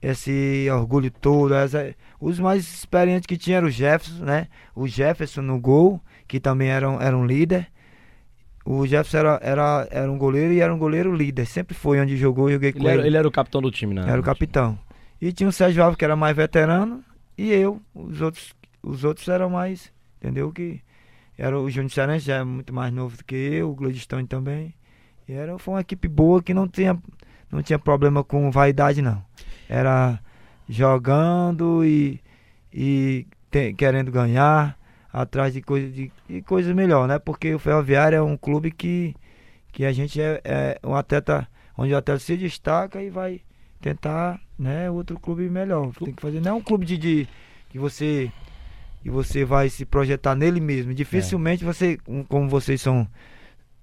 esse orgulho todo. essa- os mais experientes que tinha era o Jefferson, né? O Jefferson no gol, que também era um, era um líder. O Jefferson era, era, era um goleiro e era um goleiro líder. Sempre foi onde jogou, eu joguei com Ele ele. era, ele era o capitão do time, né? Era o capitão. E tinha o Sérgio Alves, que era mais veterano, e eu. Os outros, os outros eram mais, entendeu? Que era o Júnior Cearense, já é muito mais novo do que eu, o Gladstone também. E era, foi uma equipe boa que não tinha, não tinha problema com vaidade, não. Era jogando e, e te- querendo ganhar, atrás de coisa de, de coisas melhor, né? Porque o Ferroviário é um clube que, que a gente é, é um atleta, onde o atleta se destaca e vai tentar, né, outro clube melhor. Tem que fazer, não é um clube de, de que você que você vai se projetar nele mesmo. Dificilmente você, um- como vocês são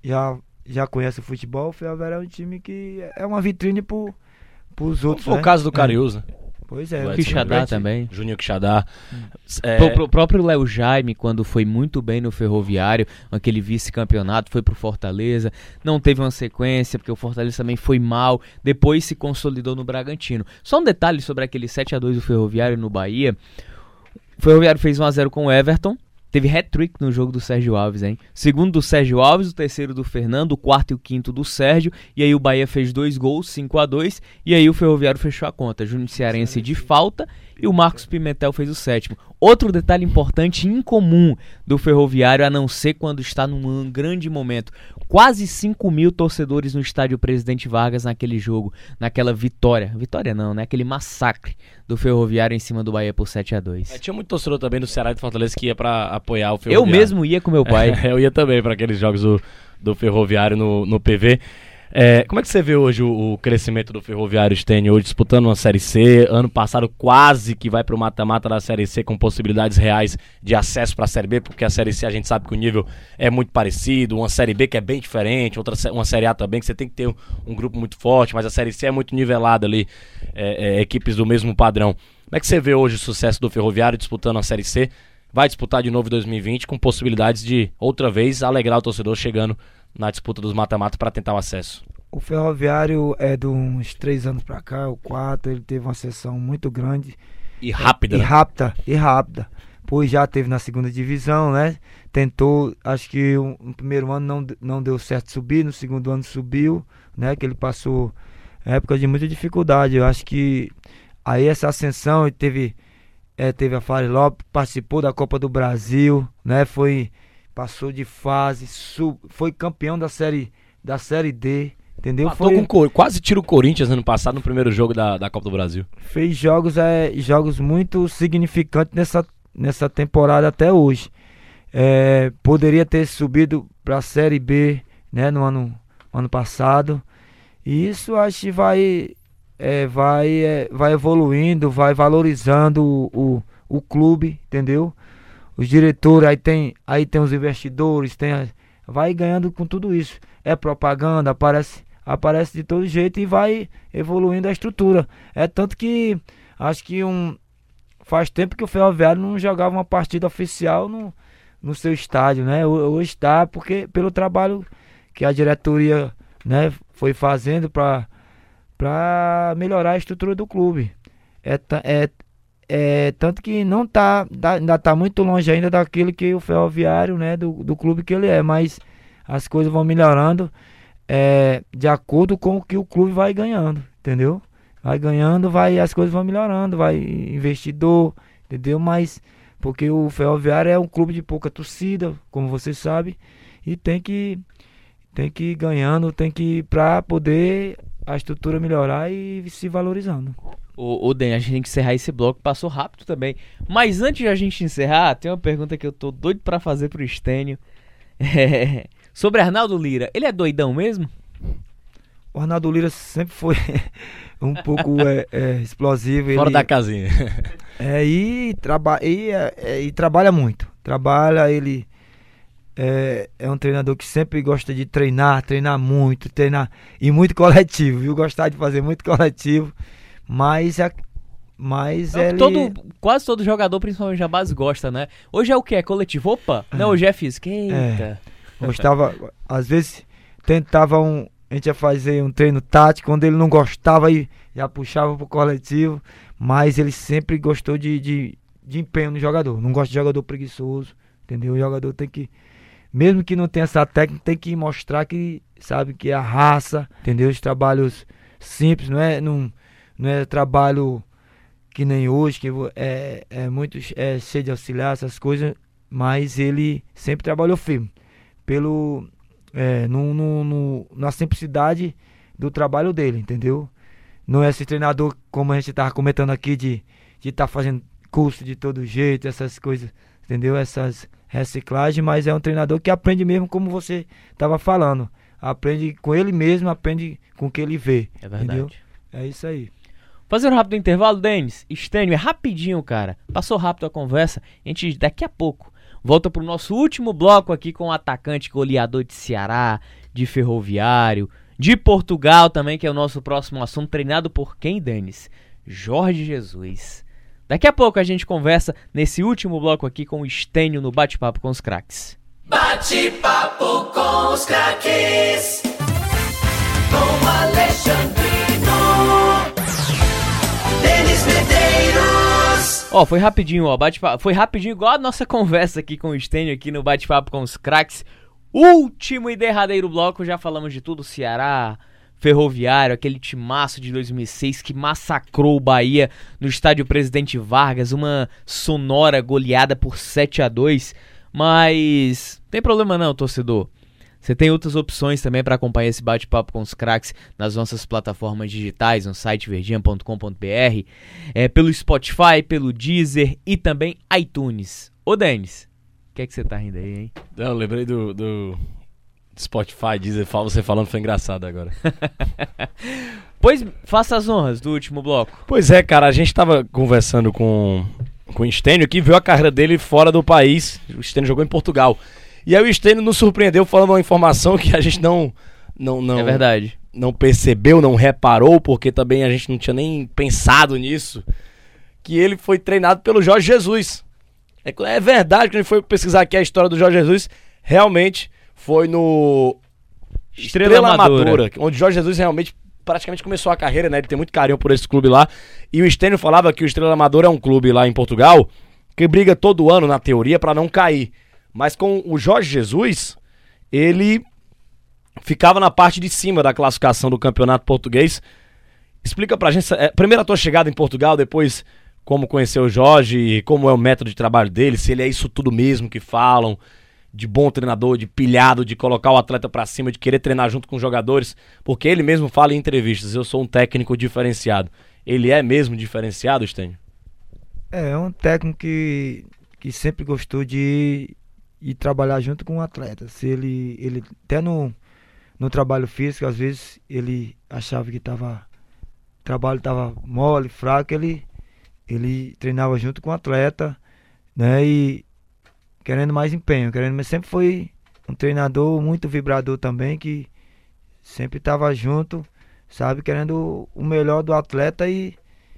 já já conhecem o futebol, o Ferroviário é um time que é uma vitrine pro, pros outros, Foi né? o caso do É. Pois é. O o Quixadá também. Júnior Quixadá. É, Pro- pro próprio Léo Jaime, quando foi muito bem no Ferroviário, aquele vice-campeonato, foi pro Fortaleza, não teve uma sequência, porque o Fortaleza também foi mal, depois se consolidou no Bragantino. Só um detalhe sobre aquele 7 a 2 do Ferroviário no Bahia. O Ferroviário fez 1 a 0 com o Everton. Teve hat-trick no jogo do Sérgio Alves, hein? Segundo do Sérgio Alves, o terceiro do Fernando, o quarto e o quinto do Sérgio. E aí o Bahia fez dois gols, 5 a 2 E aí o Ferroviário fechou a conta. Júnior Cearense de falta e o Marcos Pimentel fez o sétimo. Outro detalhe importante e incomum do Ferroviário, a não ser quando está num grande momento. Quase 5 mil torcedores no estádio Presidente Vargas naquele jogo, naquela vitória. Vitória não, né? Aquele massacre do Ferroviário em cima do Bahia por 7 a 2 É, tinha muito torcedor também do Ceará e do Fortaleza que ia pra apoiar o Eu Ferroviário. mesmo ia com meu pai. (laughs) eu ia também para aqueles jogos do, do Ferroviário no, no PV. É, como é que você vê hoje o, o crescimento do Ferroviário Stênio hoje disputando uma Série C? Ano passado quase que vai para o mata-mata da Série C com possibilidades reais de acesso para a Série B, porque a Série C a gente sabe que o nível é muito parecido, uma Série B que é bem diferente, outra uma Série A também que você tem que ter um, um grupo muito forte, mas a Série C é muito nivelada ali, é, é, equipes do mesmo padrão. Como é que você vê hoje o sucesso do Ferroviário disputando a Série C? Vai disputar de novo em 2020 com possibilidades de outra vez alegrar o torcedor chegando na disputa dos mata-mata para tentar o acesso. O Ferroviário é de uns três anos pra cá, o quatro, ele teve uma sessão muito grande E rápida, e né? rápida, e rápida. Pois já teve na segunda divisão, né? Tentou, acho que o- no primeiro ano não, não deu certo subir, no segundo ano subiu, né? Que ele passou época de muita dificuldade. Eu acho que aí essa ascensão ele teve, é, teve a Fari Lopes, participou da Copa do Brasil, né? Foi, passou de fase, sub, foi campeão da série, da série D, entendeu? Matou Foi, com quase tira o Corinthians ano passado no primeiro jogo da, da Copa do Brasil. fez jogos, é, jogos muito significantes nessa, nessa temporada até hoje. É, poderia ter subido para a Série B né, no ano, ano passado. E isso acho que vai, é, vai, é, vai evoluindo, vai valorizando o, o, o clube, entendeu? Os diretores, aí tem, aí tem os investidores, tem vai ganhando com tudo isso. É propaganda, aparece, aparece de todo jeito e vai evoluindo a estrutura. É tanto que acho que um faz tempo que o Ferroviário não jogava uma partida oficial no, no seu estádio, né? Ho- Hoje está porque pelo trabalho que a diretoria, né, foi fazendo para para melhorar a estrutura do clube. É, é, é tanto que não tá dá- ainda tá muito longe ainda daquilo que o Ferroviário, né, do, do clube que ele é, mas as coisas vão melhorando é, de acordo com o que o clube vai ganhando, entendeu? Vai ganhando, vai as coisas vão melhorando, vai investidor, entendeu? Mas porque o Ferroviário é um clube de pouca torcida, como você sabe, e tem que tem que ir ganhando, tem que para poder a estrutura melhorar e se valorizando. O, o Den, a gente tem que encerrar esse bloco, passou rápido também. Mas antes de a gente encerrar, tem uma pergunta que eu tô doido pra fazer pro Estênio. É, (laughs) sobre Arnaldo Lira, ele é doidão mesmo? O Arnaldo Lira sempre foi (laughs) um pouco é, é, explosivo. Fora ele, da casinha. (laughs) É, e, traba e, é, é, e trabalha muito. Trabalha, ele é, é um treinador que sempre gosta de treinar, treinar muito, treinar e muito coletivo, viu? Gostar de fazer muito coletivo, mas a, mas É ele todo, quase todo jogador, principalmente já base, gosta, né? Hoje é o que? É coletivo? Opa! Não, hoje é físico. Eita! gostava, às vezes tentava um, a gente ia fazer um treino tático, quando ele não gostava e já puxava pro coletivo, mas ele sempre gostou de, de, de empenho no jogador. Não gosta de jogador preguiçoso, entendeu? O jogador tem que mesmo que não tenha essa técnica, tem que mostrar que sabe que é a raça, entendeu? Os trabalhos simples, não é, não, não é trabalho que nem hoje, que é, é muito é, cheio de auxiliar, essas coisas, mas ele sempre trabalhou firme, pelo, é, no, no, no- na simplicidade do trabalho dele, entendeu? Não é esse treinador, como a gente estava comentando aqui, de estar fazendo curso de todo jeito, essas coisas, entendeu? Essas reciclagem, mas é um treinador que aprende mesmo como você estava falando. Aprende com ele mesmo, aprende com o que ele vê. É verdade. Entendeu? É isso aí. Fazendo um rápido intervalo, Denis, Estênio, é rapidinho, cara. Passou rápido a conversa. A gente, daqui a pouco, volta pro nosso último bloco aqui com o atacante goleador de Ceará, de Ferroviário, de Portugal também, que é o nosso próximo assunto, treinado por quem, Denis? Jorge Jesus. Daqui a pouco a gente conversa nesse último bloco aqui com o Estênio no Bate-Papo com os Craques. Bate-papo com os craques. Com Alexandrino. Medeiros. Ó, foi rapidinho, ó, bate foi rapidinho igual a nossa (laughs) conversa aqui com o Stênio aqui no bate-papo com os craques. Último e derradeiro bloco, já falamos de tudo, Ceará, Ferroviário, aquele timaço de 2006 que massacrou o Bahia no estádio Presidente Vargas, uma sonora goleada por 7 a 2 mas tem problema não, torcedor. Você tem outras opções também para acompanhar esse bate-papo com os craques nas nossas plataformas digitais, no site verdinha.com.br, é, pelo Spotify, pelo Deezer e também iTunes. Ô Denis, o que é que você tá rindo aí, hein? Não, eu lembrei do, do Spotify, Deezer, você falando foi engraçado agora. (laughs) pois faça as honras do último bloco. Pois é, cara, a gente tava conversando com, com o Stênio que viu a carreira dele fora do país. O Stênio jogou em Portugal. E aí o Stênio nos surpreendeu falando uma informação que a gente não. não, não é verdade. Não percebeu, não reparou, porque também a gente não tinha nem pensado nisso. Que ele foi treinado pelo Jorge Jesus. É, é verdade que a gente foi pesquisar aqui a história do Jorge Jesus. Realmente foi no Estrela, Estrela Amadora. Amadora, onde Jorge Jesus realmente praticamente começou a carreira, né? Ele tem muito carinho por esse clube lá. E o Stênio falava que o Estrela Amadora é um clube lá em Portugal que briga todo ano, na teoria, para não cair. Mas com o Jorge Jesus, ele ficava na parte de cima da classificação do campeonato português. Explica pra gente, é, primeiro a tua chegada em Portugal, depois como conheceu o Jorge, como é o método de trabalho dele, se ele é isso tudo mesmo que falam, de bom treinador, de pilhado, de colocar o atleta para cima, de querer treinar junto com os jogadores, porque ele mesmo fala em entrevistas, eu sou um técnico diferenciado. Ele é mesmo diferenciado, Stênio? É, é um técnico que, que sempre gostou de e trabalhar junto com o atleta. Se ele, ele até no, no trabalho físico, às vezes ele achava que tava, o trabalho estava mole, fraco, ele, ele treinava junto com o atleta, né? E querendo mais empenho, querendo, mas sempre foi um treinador muito vibrador também, que sempre estava junto, sabe, querendo o melhor do atleta e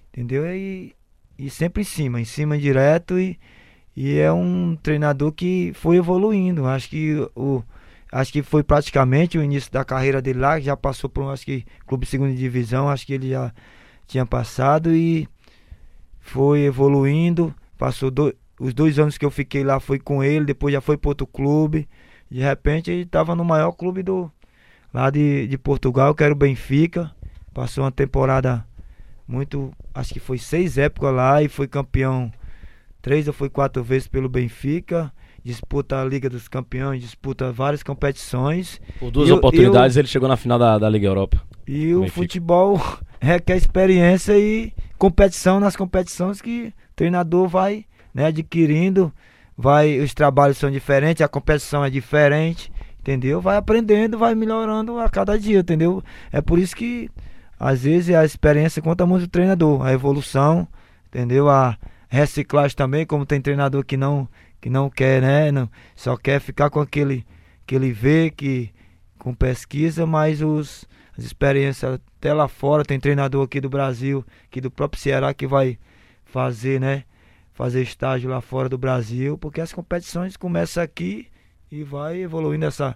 entendeu? E, e sempre em cima, em cima direto e e é um treinador que foi evoluindo. Acho que o acho que foi praticamente o início da carreira dele lá, já passou por acho que clube segunda divisão, acho que ele já tinha passado e foi evoluindo. Passou do, os dois anos que eu fiquei lá foi com ele, depois já foi para outro clube. De repente ele estava no maior clube do lá de, de Portugal, que era o Benfica. Passou uma temporada muito, acho que foi seis épocas lá e foi campeão três ou foi quatro vezes pelo Benfica, disputa a Liga dos Campeões, disputa várias competições. Por duas e oportunidades eu, ele chegou na final da, da Liga Europa. E o futebol (laughs) requer experiência e competição nas competições que o treinador vai né, adquirindo, vai, os trabalhos são diferentes, a competição é diferente, entendeu? Vai aprendendo, vai melhorando a cada dia, entendeu? É por isso que às vezes a experiência conta muito o treinador, a evolução, entendeu? A, reciclagem também, como tem treinador que não que não quer, né? Não, só quer ficar com aquele que ele vê que com pesquisa, mas os as experiências até lá fora, tem treinador aqui do Brasil, aqui do próprio Ceará que vai fazer, né? Fazer estágio lá fora do Brasil, porque as competições começam aqui e vai evoluindo essa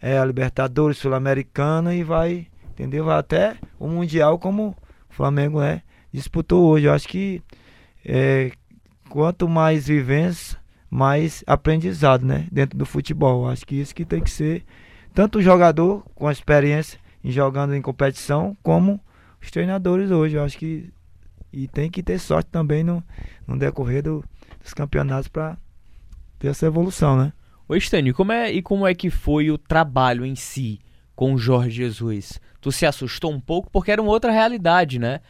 é, a Libertadores Sul-Americana e vai, entendeu? Vai até o Mundial como o Flamengo é, disputou hoje. Eu acho que é, quanto mais vivência, mais aprendizado, né? Dentro do futebol. Acho que isso que tem que ser tanto o jogador com experiência em jogando em competição, como os treinadores hoje. Eu acho que e tem que ter sorte também no, no decorrer do, dos campeonatos para ter essa evolução, né? Ô Estênio, como é, e como é que foi o trabalho em si com o Jorge Jesus? Tu se assustou um pouco porque era uma outra realidade, né?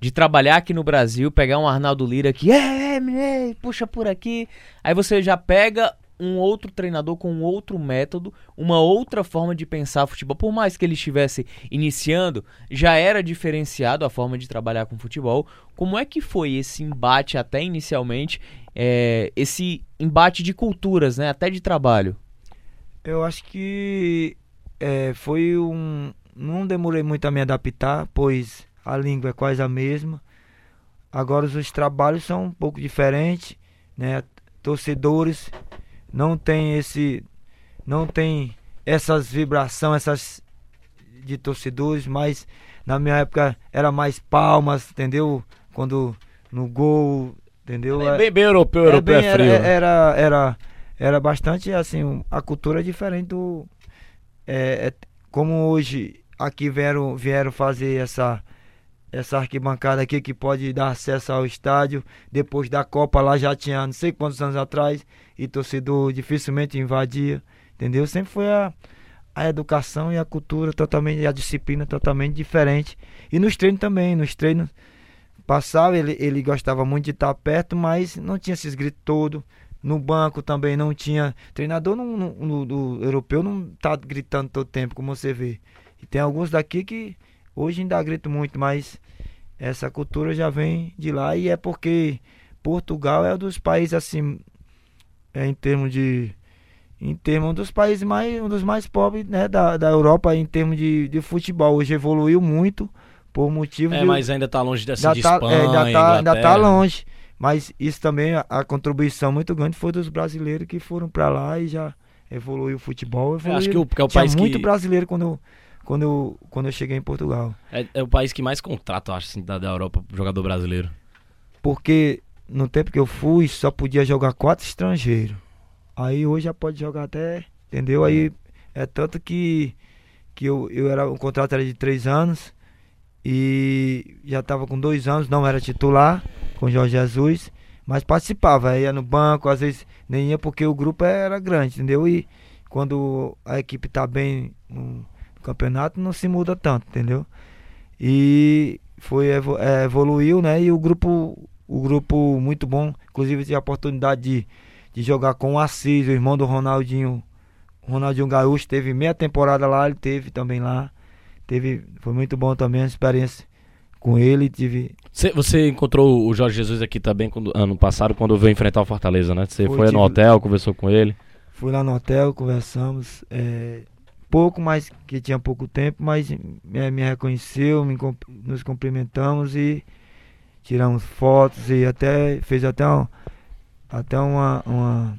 De trabalhar aqui no Brasil, pegar um Arnaldo Lira que é, é, puxa por aqui. Aí você já pega um outro treinador com um outro método, uma outra forma de pensar futebol. Por mais que ele estivesse iniciando, já era diferenciado a forma de trabalhar com futebol. Como é que foi esse embate até inicialmente, é, esse embate de culturas, né, até de trabalho? Eu acho que é, foi um. Não demorei muito a me adaptar, pois a língua é quase a mesma. Agora os trabalhos são um pouco diferentes, né? Torcedores não tem esse não tem essas vibrações, essas de torcedores, mas na minha época era mais palmas, entendeu? Quando no gol, entendeu? É bem, bem europeu, é europeu é, bem, é frio. Era, era, era, era bastante assim, a cultura é diferente do é, é, como hoje aqui vieram, vieram fazer essa, essa arquibancada aqui que pode dar acesso ao estádio. Depois da Copa lá já tinha não sei quantos anos atrás e torcedor dificilmente invadia, entendeu? Sempre foi a, a educação e a cultura totalmente, a disciplina totalmente diferente. E nos treinos também, nos treinos passava, ele, ele gostava muito de estar perto, mas não tinha esses gritos todos. No banco também não tinha. Treinador no, no, no- do europeu não tá gritando todo tempo, como você vê. E tem alguns daqui que hoje ainda grito muito, mas essa cultura já vem de lá e é porque Portugal é um dos países assim, é, em termos de. Em termos um dos países mais, um dos mais pobres né, da, da Europa em termos de, de futebol. Hoje evoluiu muito por motivo É, de, mas ainda tá longe dessa de tá, Espanha, é, ainda, tá, ainda tá longe. Mas isso também, a, a contribuição muito grande foi dos brasileiros que foram pra lá e já evoluiu o futebol. Evoluiu. acho que, o, que é o país muito que... brasileiro quando quando, eu, quando eu cheguei em Portugal. É, é o país que mais contrata, eu acho, assim, da, da Europa, jogador brasileiro. Porque no tempo que eu fui, só podia jogar quatro estrangeiros. Aí hoje já pode jogar até, entendeu? Aí é tanto que, que eu, eu era, o contrato era de três anos e já estava com dois anos, não era titular com o Jorge Jesus, mas participava, ia no banco, às vezes nem ia porque o grupo era grande, entendeu? E quando a equipe tá bem no campeonato, não se muda tanto, entendeu? E foi é, evoluiu, né? E o grupo, o grupo muito bom, inclusive tive a oportunidade de, de jogar com o Assis, o irmão do Ronaldinho, Ronaldinho Gaúcho, teve meia temporada lá, ele teve também lá. Teve, foi muito bom também a experiência com ele, tive Você, você encontrou o Jorge Jesus aqui também quando- ano passado, quando veio enfrentar o Fortaleza, né? Você Foi, foi, no tive- hotel, conversou com ele. Fui lá no hotel, conversamos. é, pouco, mas que tinha pouco tempo, mas me, me reconheceu, me nos cumprimentamos e tiramos fotos e até fez até, um, até uma, uma,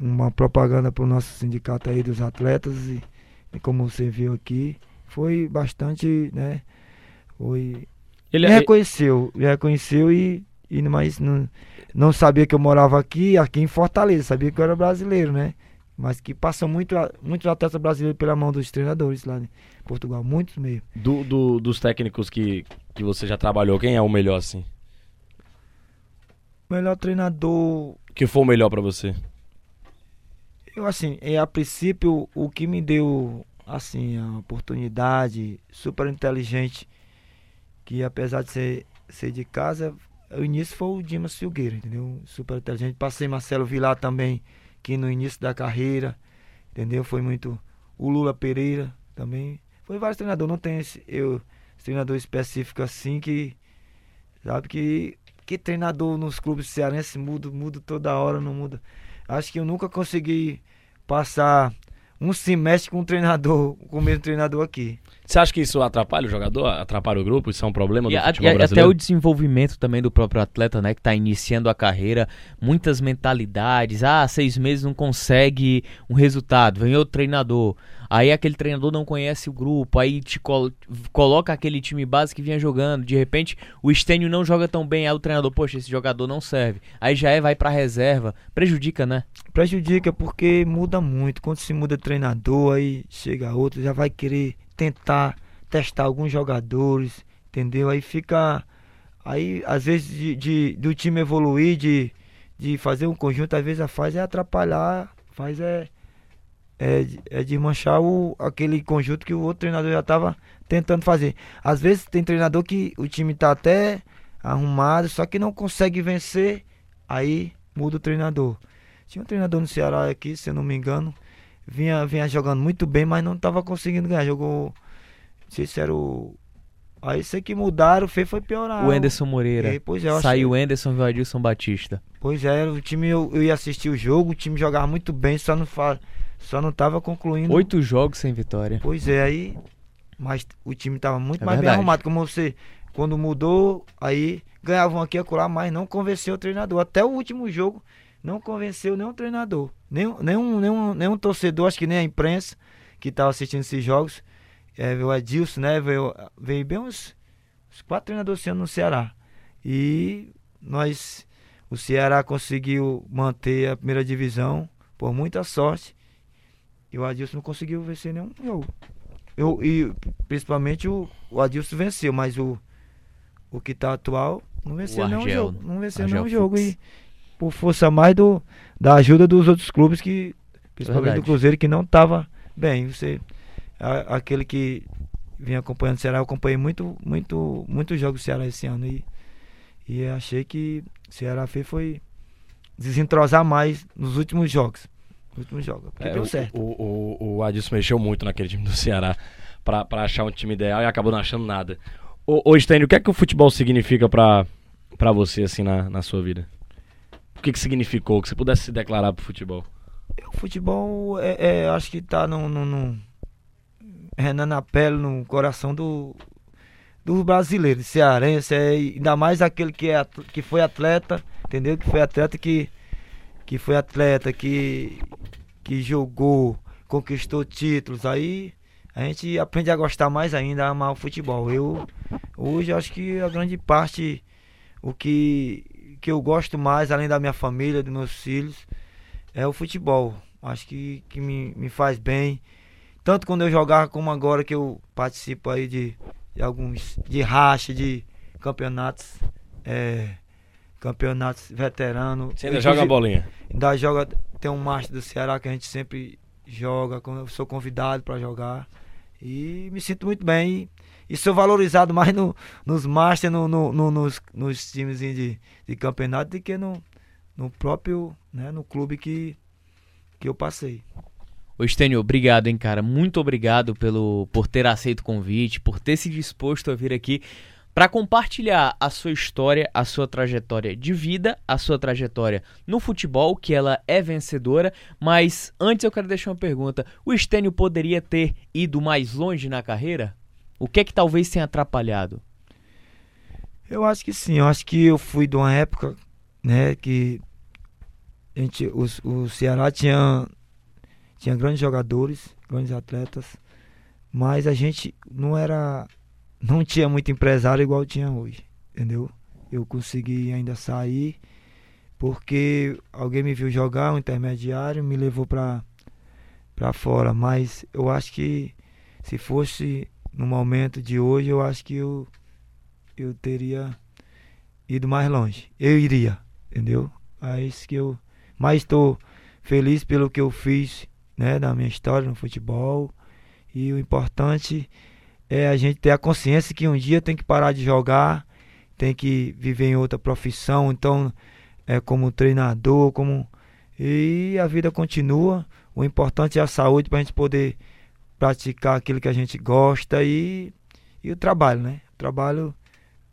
uma propaganda para o nosso sindicato aí dos atletas e, e como você viu aqui, foi bastante, né? Foi Ele me é, reconheceu, me reconheceu e, e mas não, não sabia que eu morava aqui, aqui em Fortaleza, sabia que eu era brasileiro, né? Mas que passam muito, muitos atletas brasileiros pela mão dos treinadores lá em Portugal, muitos mesmo. do, do- dos técnicos que, que você já trabalhou, quem é o melhor, assim? Melhor treinador, Que foi o melhor pra você? eu assim, é, a princípio o que me deu assim a oportunidade, super inteligente, que apesar de ser, ser de casa, o início foi o Dimas Filgueira, entendeu? Super inteligente. Passei Marcelo Vilar também, que no início da carreira, entendeu? Foi muito. O Lula Pereira também. Foi vários treinadores, não tem esse, eu, treinador específico assim que. Sabe que. Que treinador nos clubes cearenses muda, muda toda hora, não muda. Acho que eu nunca consegui passar um semestre com um treinador, (laughs) com o mesmo treinador aqui. Você acha que isso atrapalha o jogador? Atrapalha o grupo? Isso é um problema do E, a- futebol e a- até brasileiro? o desenvolvimento também do próprio atleta, né, que tá iniciando a carreira, muitas mentalidades, ah, seis meses não consegue um resultado, vem outro treinador, aí aquele treinador não conhece o grupo, aí te col- coloca aquele time base que vinha jogando, de repente o Estênio não joga tão bem, aí o treinador, poxa, esse jogador não serve, aí já é, vai pra reserva, prejudica, né? Prejudica porque muda muito. Quando se muda treinador, aí chega outro, já vai querer tentar testar alguns jogadores, entendeu? Aí fica. Aí, às vezes, de, de- do time evoluir, de, de fazer um conjunto, às vezes a faz é atrapalhar, faz é. É, é de manchar o, aquele conjunto que o outro treinador já estava tentando fazer. Às vezes tem treinador que o time tá até arrumado, só que não consegue vencer, aí muda o treinador. Tinha um treinador no Ceará aqui, se eu não me engano, vinha, vinha jogando muito bem, mas não estava conseguindo ganhar. Jogou, não sei se era o. Aí sei que mudaram, fez foi piorar. o Anderson Moreira, É, pois é, saiu o Anderson e o Adilson Batista. Pois é, o time eu, eu ia assistir o jogo, o time jogava muito bem, só não fa, só não tava concluindo. Oito jogos sem vitória. Pois é, aí. Mas o time tava muito É mais bem verdade. arrumado. Como você, quando mudou, aí ganhavam aqui e acolá, mas não convenceu o treinador. Até o último jogo, não convenceu nenhum treinador. Nenhum, nenhum, nenhum, nenhum torcedor, acho que nem a imprensa que tava assistindo esses jogos. É, veio o Edilson, né? Veio, veio bem uns, uns quatro treinadores no Ceará. E nós, o Ceará conseguiu manter a primeira divisão por muita sorte. E o Adilson não conseguiu vencer nenhum jogo. eu, e principalmente o, o Adilson venceu, mas o, o que tá atual não venceu O nenhum Argel, jogo. Não venceu Argel nenhum jogo. Fux. E por força mais do, da ajuda dos outros clubes que. Principalmente Verdade. do Cruzeiro que não tava bem. Você. a- aquele que vinha acompanhando o Ceará, eu acompanhei muito, muito, muitos jogos do Ceará esse ano. E, e achei que o Ceará fez foi desentrosar mais nos últimos jogos. Nos últimos jogos. Porque É, deu o, certo. O, o, o Adilson mexeu muito naquele time do Ceará pra achar um time ideal e acabou não achando nada. Ô, ô Stênio, o que é que o futebol significa pra você, assim, na, na sua vida? O que que significou? Que você pudesse se declarar pro futebol? O futebol é, é, acho que tá no, no, no renando na pele, no coração do, do brasileiro, cearense, é, ainda mais aquele que, é, que foi atleta, entendeu? Que foi atleta que, que foi atleta, que, que jogou, conquistou títulos, aí a gente aprende a gostar mais ainda, a amar o futebol. Eu hoje acho que a grande parte, o que, que eu gosto mais, além da minha família, dos meus filhos, é o futebol. Acho que, que me, me faz bem. Tanto quando eu jogava como agora que eu participo aí de, de alguns de racha, de campeonatos, é, campeonatos veteranos. Você ainda joga a bolinha? Ainda joga, tem um master do Ceará que a gente sempre joga, quando eu sou convidado para jogar. E me sinto muito bem. E, sou valorizado mais no, nos master, no, no- no- nos, nos times de, de campeonato do que no, no próprio, né, no clube que, que eu passei. Ô Stênio, obrigado, hein, cara. Muito obrigado pelo, por ter aceito o convite, por ter se disposto a vir aqui para compartilhar a sua história, a sua trajetória de vida, a sua trajetória no futebol, que ela é vencedora. Mas antes eu quero deixar uma pergunta: o Stênio poderia ter ido mais longe na carreira? O que é que talvez tenha atrapalhado? Eu acho que sim, eu acho que eu fui de uma época, né, que a gente, os- o, Ceará tinha, tinha grandes jogadores, grandes atletas, mas a gente não era, não tinha muito empresário igual tinha hoje, entendeu? Eu consegui ainda sair porque alguém me viu jogar, um intermediário, me levou para para fora, mas eu acho que se fosse no momento de hoje, eu acho que eu eu teria ido mais longe. Eu iria, entendeu? É isso que eu mais estou feliz pelo que eu fiz, né, na minha história no futebol. E o importante é a gente ter a consciência que um dia tem que parar de jogar, tem que viver em outra profissão, então é como treinador, como e a vida continua. O importante é a saúde para a gente poder praticar aquilo que a gente gosta e, e o trabalho, né? O trabalho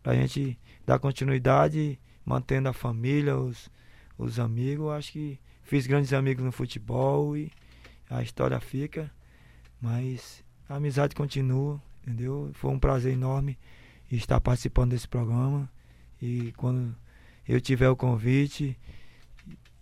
pra gente dar continuidade, mantendo a família, os, os amigos. Acho que fiz grandes amigos no futebol e a história fica, mas a amizade continua, entendeu? Foi um prazer enorme estar participando desse programa e quando eu tiver o convite,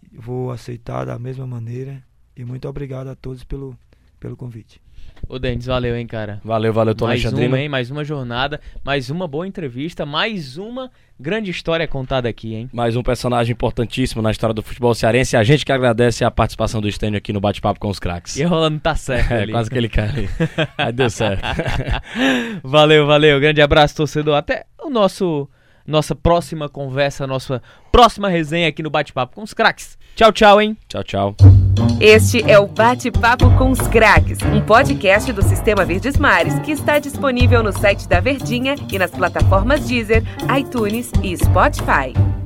vou aceitar da mesma maneira e muito obrigado a todos pelo, pelo convite. Ô Denis, valeu, hein, cara. Valeu, valeu, tô mais Alexandrino. uma, hein? Mais uma jornada, mais uma boa entrevista, mais uma grande história contada aqui, hein? Mais um personagem importantíssimo na história do futebol cearense. A gente que agradece a participação do Stênio aqui no Bate-Papo com os Craques. E rolando tá certo (laughs) É, ali. quase que ele cai ali. (laughs) Aí deu certo. (laughs) Valeu, valeu. Grande abraço, torcedor. Até o nosso nossa próxima conversa, nossa próxima resenha aqui no Bate-Papo com os Craques. Tchau, tchau, hein? tchau, tchau. Este é o Bate-Papo com os Craques, um podcast do Sistema Verdes Mares que está disponível no site da Verdinha e nas plataformas Deezer, iTunes e Spotify.